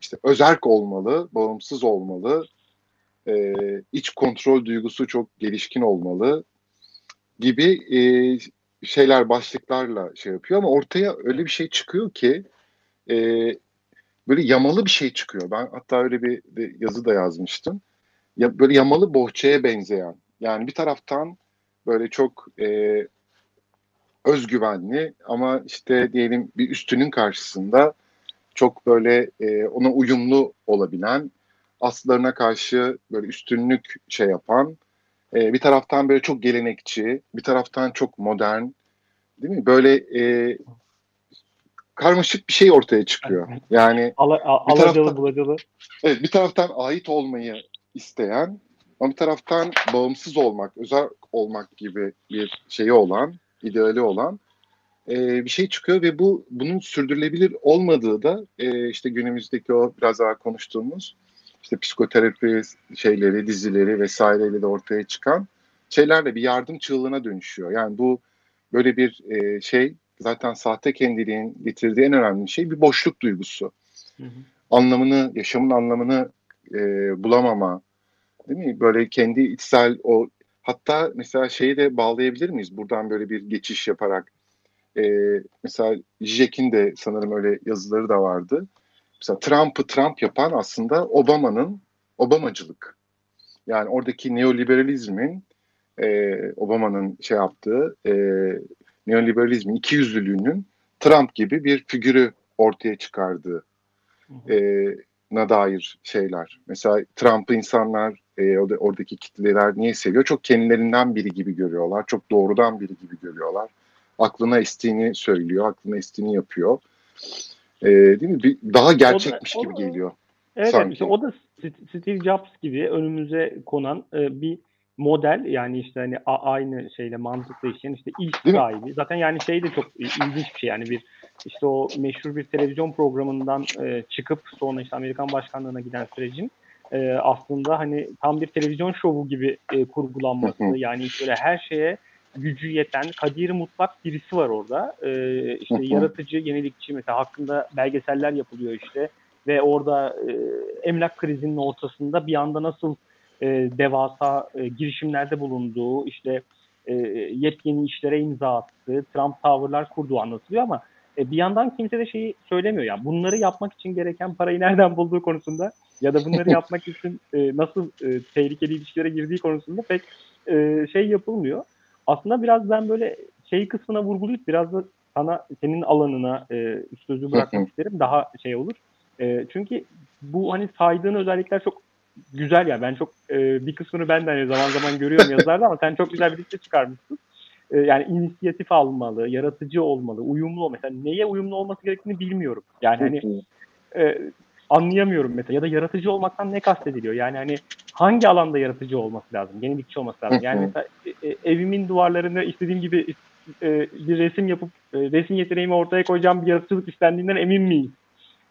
işte özerk olmalı, bağımsız olmalı, e, iç kontrol duygusu çok gelişkin olmalı gibi e, şeyler başlıklarla şey yapıyor ama ortaya öyle bir şey çıkıyor ki e, böyle yamalı bir şey çıkıyor. Ben hatta öyle bir, bir yazı da yazmıştım ya böyle yamalı bohçaya benzeyen. Yani bir taraftan böyle çok e, özgüvenli ama işte diyelim bir üstünün karşısında çok böyle e, ona uyumlu olabilen, aslarına karşı böyle üstünlük şey yapan, e, bir taraftan böyle çok gelenekçi, bir taraftan çok modern, değil mi? Böyle e, karmaşık bir şey ortaya çıkıyor. Yani Ala, a, bir taraftan, bulacalı. Evet, bir taraftan ait olmayı isteyen ama bir taraftan bağımsız olmak, özel olmak gibi bir şeyi olan, ideali olan e, bir şey çıkıyor ve bu bunun sürdürülebilir olmadığı da e, işte günümüzdeki o biraz daha konuştuğumuz işte psikoterapi şeyleri, dizileri vesaireyle de ortaya çıkan şeylerle bir yardım çığlığına dönüşüyor. Yani bu böyle bir e, şey zaten sahte kendiliğin getirdiği en önemli şey bir boşluk duygusu. Hı hı. Anlamını, yaşamın anlamını e, bulamama, değil mi? Böyle kendi içsel o Hatta mesela şeyi de bağlayabilir miyiz? Buradan böyle bir geçiş yaparak. E, mesela Jack'in de sanırım öyle yazıları da vardı. Mesela Trump'ı Trump yapan aslında Obama'nın Obamacılık. Yani oradaki neoliberalizmin e, Obama'nın şey yaptığı e, neoliberalizmin ikiyüzlülüğünün Trump gibi bir figürü ortaya çıkardığı e, na dair şeyler. Mesela Trump'ı insanlar e, oradaki kitleler niye seviyor? Çok kendilerinden biri gibi görüyorlar. Çok doğrudan biri gibi görüyorlar. Aklına estiğini söylüyor, aklına estiğini yapıyor. E, değil mi? Bir, daha gerçekmiş o da, gibi o da, geliyor. Evet, sanki. Işte o da Steve Jobs gibi önümüze konan e, bir model yani işte hani aynı şeyle mantıklı işleyen işte ilk sahibi. Zaten yani şey de çok ilginç bir şey yani bir işte o meşhur bir televizyon programından e, çıkıp sonra işte Amerikan başkanlığına giden sürecin e, aslında hani tam bir televizyon şovu gibi e, kurgulanması yani böyle her şeye gücü yeten kadir mutlak birisi var orada. E, işte yaratıcı, yenilikçi mesela hakkında belgeseller yapılıyor işte ve orada e, emlak krizinin ortasında bir anda nasıl e, devasa e, girişimlerde bulunduğu, işte e, yepyeni işlere imza attığı, Trump tavırlar kurduğu anlatılıyor ama e, bir yandan kimse de şeyi söylemiyor. Yani bunları yapmak için gereken parayı nereden bulduğu konusunda ya da bunları yapmak için e, nasıl e, tehlikeli ilişkilere girdiği konusunda pek e, şey yapılmıyor. Aslında biraz ben böyle şey kısmına vurgulayıp biraz da sana senin alanına e, sözü bırakmak isterim. Daha şey olur. E, çünkü bu hani saydığın özellikler çok güzel ya. Ben çok e, bir kısmını ben de hani zaman zaman görüyorum yazılarda ama sen çok güzel bir liste çıkarmışsın. E, yani inisiyatif almalı, yaratıcı olmalı, uyumlu olmalı. Mesela neye uyumlu olması gerektiğini bilmiyorum. Yani hani e, anlayamıyorum mesela ya da yaratıcı olmaktan ne kastediliyor? Yani hani hangi alanda yaratıcı olması lazım? Yenilikçi olması lazım. Yani mesela e, e, evimin duvarlarını istediğim gibi e, bir resim yapıp e, resim yeteneğimi ortaya koyacağım bir yaratıcılık istendiğinden emin miyim?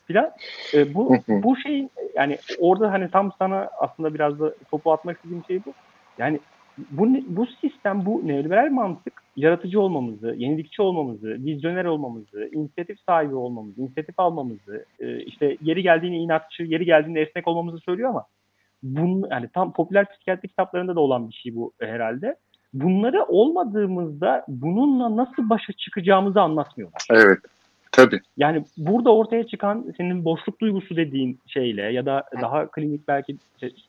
Filan. E, bu bu şey yani orada hani tam sana aslında biraz da topu atmak istediğim şey bu. Yani bu bu sistem bu neoliberal mantık yaratıcı olmamızı, yenilikçi olmamızı, vizyoner olmamızı, inisiyatif sahibi olmamızı, inisiyatif almamızı, e, işte yeri geldiğinde inatçı, yeri geldiğinde esnek olmamızı söylüyor ama bunun yani tam popüler psikiyatri kitaplarında da olan bir şey bu herhalde. Bunları olmadığımızda bununla nasıl başa çıkacağımızı anlatmıyorlar. Evet. Tabii. Yani burada ortaya çıkan senin boşluk duygusu dediğin şeyle ya da daha klinik belki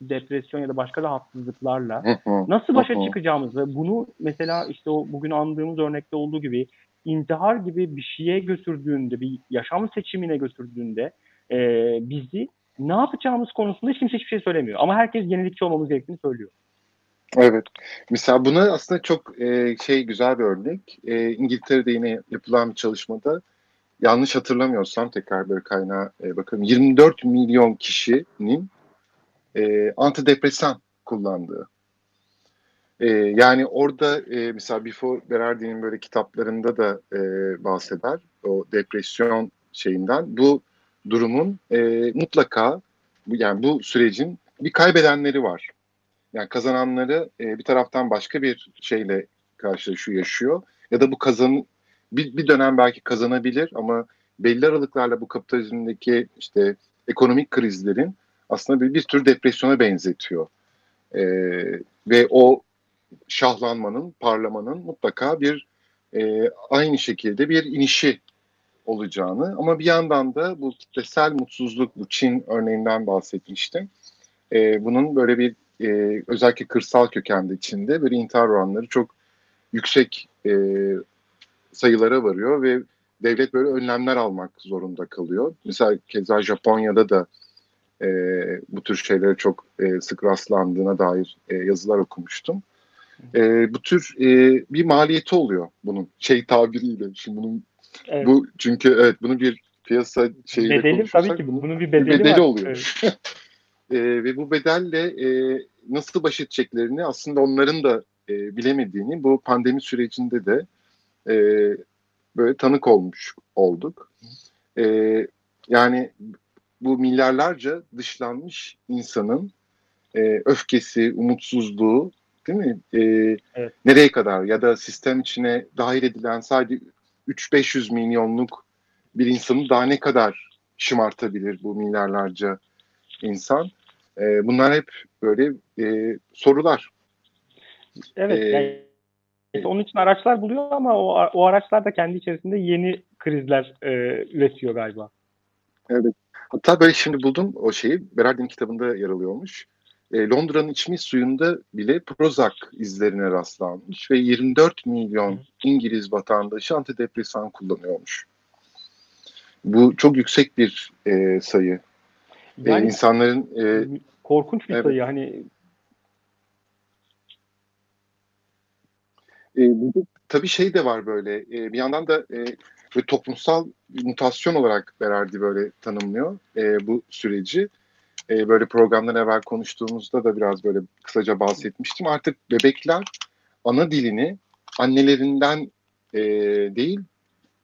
depresyon ya da başka rahatsızlıklarla nasıl başa çıkacağımızı bunu mesela işte o bugün andığımız örnekte olduğu gibi intihar gibi bir şeye götürdüğünde bir yaşam seçimine götürdüğünde e, bizi ne yapacağımız konusunda hiç kimse hiçbir şey söylemiyor. Ama herkes yenilikçi olmamız gerektiğini söylüyor. Evet. Mesela buna aslında çok e, şey güzel bir örnek. E, İngiltere'de yine yapılan bir çalışmada yanlış hatırlamıyorsam tekrar böyle kaynağa e, bakalım 24 milyon kişinin e, antidepresan kullandığı. E, yani orada e, mesela Before Berardi'nin böyle kitaplarında da e, bahseder o depresyon şeyinden. Bu durumun e, mutlaka yani bu sürecin bir kaybedenleri var. Yani kazananları e, bir taraftan başka bir şeyle karşılaşıyor, yaşıyor. Ya da bu kazan bir, bir dönem belki kazanabilir ama belli aralıklarla bu kapitalizmdeki işte ekonomik krizlerin aslında bir, bir tür depresyona benzetiyor. E, ve o şahlanmanın, parlamanın mutlaka bir e, aynı şekilde bir inişi olacağını ama bir yandan da bu kitlesel mutsuzluk, bu Çin örneğinden bahsetmiştim. E, bunun böyle bir e, özellikle kırsal kökende içinde böyle intihar oranları çok yüksek e, sayılara varıyor ve devlet böyle önlemler almak zorunda kalıyor. Mesela keza Japonya'da da e, bu tür şeylere çok e, sık rastlandığına dair e, yazılar okumuştum. E, bu tür e, bir maliyeti oluyor bunun şey tabiriyle. Şimdi bunun evet. bu çünkü evet bunu bir piyasa şeyiyle bedeli tabii ki bunun bir bedeli, bir bedeli var. oluyor. Evet. e, ve bu bedelle e, nasıl baş edeceklerini aslında onların da e, bilemediğini bu pandemi sürecinde de e, böyle tanık olmuş olduk. E, yani bu milyarlarca dışlanmış insanın e, öfkesi, umutsuzluğu değil mi? E, evet. Nereye kadar ya da sistem içine dahil edilen sadece 3-500 milyonluk bir insanı daha ne kadar şımartabilir bu milyarlarca insan? E, bunlar hep böyle e, sorular. Evet. Ee, yani, onun için araçlar buluyor ama o, o araçlar da kendi içerisinde yeni krizler e, üretiyor galiba. Evet. Hatta böyle şimdi buldum o şeyi. Berardin kitabında yer alıyormuş. E, Londra'nın içme suyunda bile Prozac izlerine rastlanmış ve 24 milyon İngiliz vatandaşı antidepresan kullanıyormuş. Bu çok yüksek bir e, sayı. E, yani, e, insanların e, korkunç bir evet. sayı. Hani burada tabii şey de var böyle. E, bir yandan da e, ve toplumsal mutasyon olarak Berardi böyle tanımlıyor e, bu süreci. E, böyle programdan evvel konuştuğumuzda da biraz böyle kısaca bahsetmiştim. Artık bebekler ana dilini annelerinden e, değil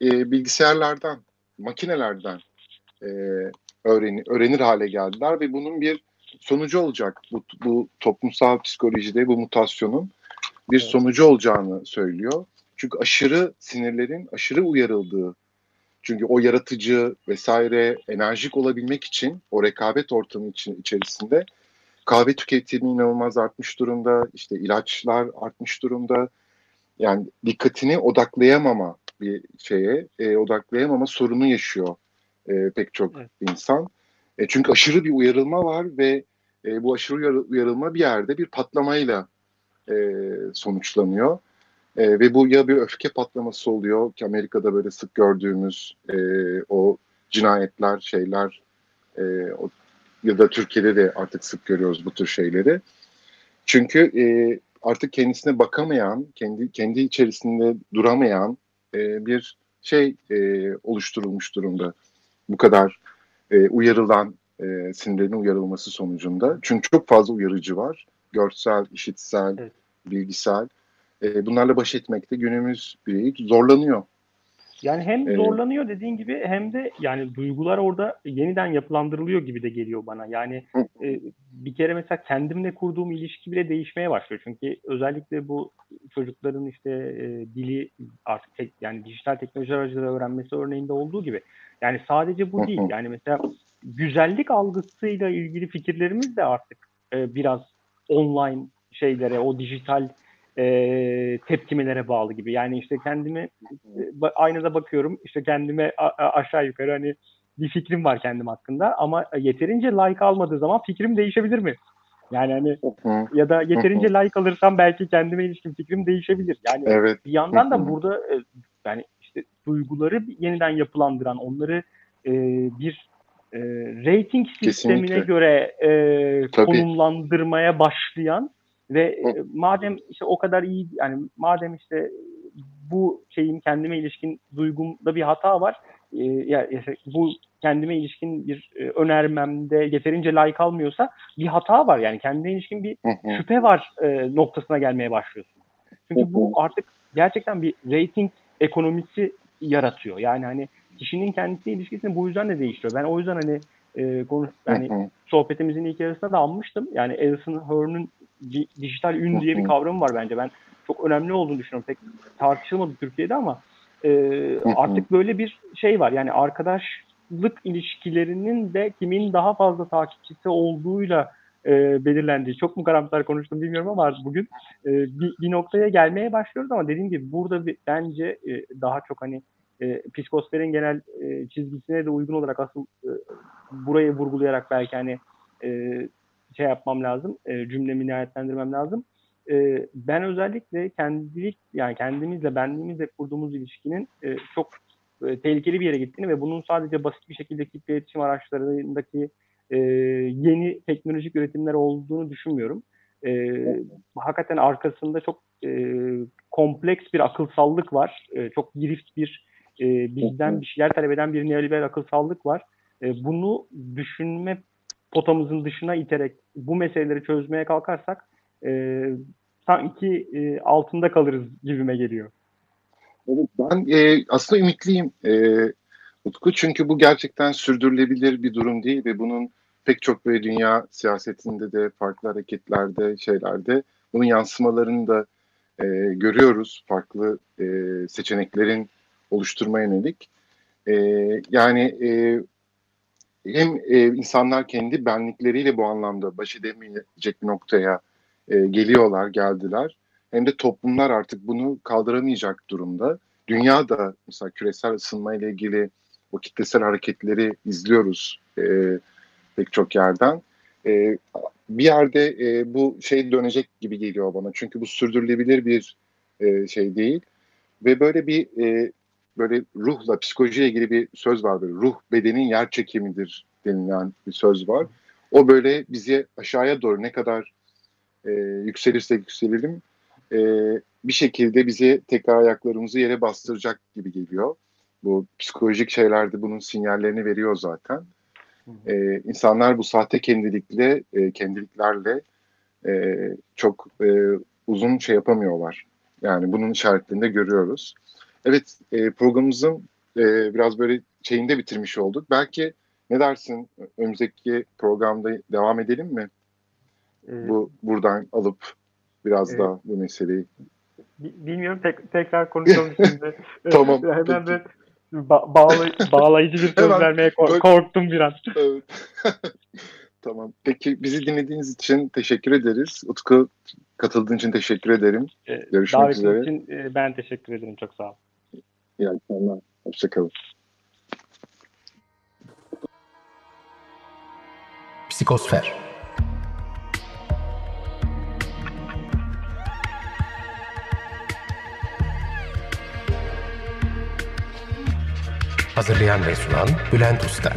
e, bilgisayarlardan, makinelerden e, öğreni, öğrenir hale geldiler ve bunun bir sonucu olacak bu, bu toplumsal psikolojide bu mutasyonun bir evet. sonucu olacağını söylüyor. Çünkü aşırı sinirlerin aşırı uyarıldığı çünkü o yaratıcı vesaire enerjik olabilmek için o rekabet ortamı için içerisinde kahve tüketimi inanılmaz artmış durumda. İşte ilaçlar artmış durumda. Yani dikkatini odaklayamama bir şeye, e, odaklayamama sorunu yaşıyor e, pek çok evet. insan. E, çünkü aşırı bir uyarılma var ve e, bu aşırı uyarılma bir yerde bir patlamayla e, sonuçlanıyor. E, ve bu ya bir öfke patlaması oluyor ki Amerika'da böyle sık gördüğümüz e, o cinayetler, şeyler e, o, ya da Türkiye'de de artık sık görüyoruz bu tür şeyleri. Çünkü e, artık kendisine bakamayan, kendi kendi içerisinde duramayan e, bir şey e, oluşturulmuş durumda. Bu kadar e, uyarılan e, sinirlerin uyarılması sonucunda. Çünkü çok fazla uyarıcı var. Görsel, işitsel, evet. bilgisel e, bunlarla baş etmekte günümüz bireyi zorlanıyor. Yani hem ee, zorlanıyor dediğin gibi hem de yani duygular orada yeniden yapılandırılıyor gibi de geliyor bana. Yani e, bir kere mesela kendimle kurduğum ilişki bile değişmeye başlıyor. Çünkü özellikle bu çocukların işte e, dili artık tek, yani dijital teknoloji aracılığıyla öğrenmesi örneğinde olduğu gibi. Yani sadece bu değil. Yani mesela güzellik algısıyla ilgili fikirlerimiz de artık e, biraz online şeylere, o dijital e, tepkimelere bağlı gibi. Yani işte kendimi e, aynada bakıyorum işte kendime aşağı yukarı hani bir fikrim var kendim hakkında ama yeterince like almadığı zaman fikrim değişebilir mi? Yani hani ya da yeterince like alırsam belki kendime ilişkin fikrim değişebilir. Yani evet. bir yandan da burada e, yani işte duyguları yeniden yapılandıran, onları e, bir e, rating sistemine Kesinlikle. göre e, konumlandırmaya başlayan ve e, madem işte o kadar iyi yani madem işte bu şeyin kendime ilişkin duygumda bir hata var. E, ya yani bu kendime ilişkin bir e, önermemde yeterince like almıyorsa bir hata var. Yani kendine ilişkin bir şüphe var e, noktasına gelmeye başlıyorsun. Çünkü bu artık gerçekten bir rating ekonomisi yaratıyor. Yani hani kişinin kendisi ilişkisini bu yüzden de değiştiriyor. Ben o yüzden hani e, konu yani sohbetimizin ilk yarısında da almıştım. Yani Alison Hearn'ın dijital ün diye bir kavramı var bence. Ben çok önemli olduğunu düşünüyorum. Pek tartışılmadı Türkiye'de ama e, artık böyle bir şey var. Yani arkadaşlık ilişkilerinin de kimin daha fazla takipçisi olduğuyla e, belirlendiği. Çok mu karamsar konuştum bilmiyorum ama bugün e, bir, bir noktaya gelmeye başlıyoruz ama dediğim gibi burada bir, bence e, daha çok hani e, psikosferin genel e, çizgisine de uygun olarak asıl e, burayı vurgulayarak belki hani e, şey yapmam lazım, e, cümlemi nihayetlendirmem lazım. E, ben özellikle kendilik yani kendimizle, benliğimizle kurduğumuz ilişkinin e, çok e, tehlikeli bir yere gittiğini ve bunun sadece basit bir şekilde kitle iletişim araçlarındaki e, yeni teknolojik üretimler olduğunu düşünmüyorum. E, hakikaten arkasında çok e, kompleks bir akılsallık var. E, çok girift bir e, bizden bir şeyler talep eden bir neoliberal akılsallık var. E, bunu düşünme potamızın dışına iterek bu meseleleri çözmeye kalkarsak e, sanki e, altında kalırız gibime geliyor. Evet, ben e, aslında ümitliyim e, Utku çünkü bu gerçekten sürdürülebilir bir durum değil ve bunun pek çok böyle dünya siyasetinde de farklı hareketlerde şeylerde bunun yansımalarını da e, görüyoruz farklı e, seçeneklerin oluşturmaya yönelik. E, yani e, hem e, insanlar kendi benlikleriyle bu anlamda baş edemeyecek bir noktaya e, geliyorlar, geldiler. hem de toplumlar artık bunu kaldıramayacak durumda. Dünya da mesela küresel ısınma ile ilgili o kitlesel hareketleri izliyoruz e, pek çok yerden. E, bir yerde e, bu şey dönecek gibi geliyor bana. Çünkü bu sürdürülebilir bir e, şey değil. Ve böyle bir e, böyle ruhla, psikolojiye ilgili bir söz var böyle. Ruh bedenin yer çekimidir denilen bir söz var. O böyle bizi aşağıya doğru ne kadar e, yükselirsek yükselelim e, bir şekilde bizi tekrar ayaklarımızı yere bastıracak gibi geliyor. Bu psikolojik şeylerde bunun sinyallerini veriyor zaten. E, insanlar bu sahte kendilikle, e, kendiliklerle e, çok e, uzun şey yapamıyorlar. Yani bunun işaretlerini de görüyoruz. Evet e, programımızın e, biraz böyle şeyinde bitirmiş olduk. Belki ne dersin önümüzdeki programda devam edelim mi? Ee, bu buradan alıp biraz evet. daha bu meseleyi. Bilmiyorum tek, tekrar konuşalım şimdi. tamam. Hemen de ba- bağlay bağlayıcı bir söz vermeye kork- korktum biraz. Evet. tamam. Peki bizi dinlediğiniz için teşekkür ederiz. Utku katıldığın için teşekkür ederim. Ee, Görüşmek Davetin üzere. için e, ben teşekkür ederim. Çok sağ ol. İyi akşamlar. Hoşçakalın. Psikosfer Hazırlayan ve sunan Bülent Usta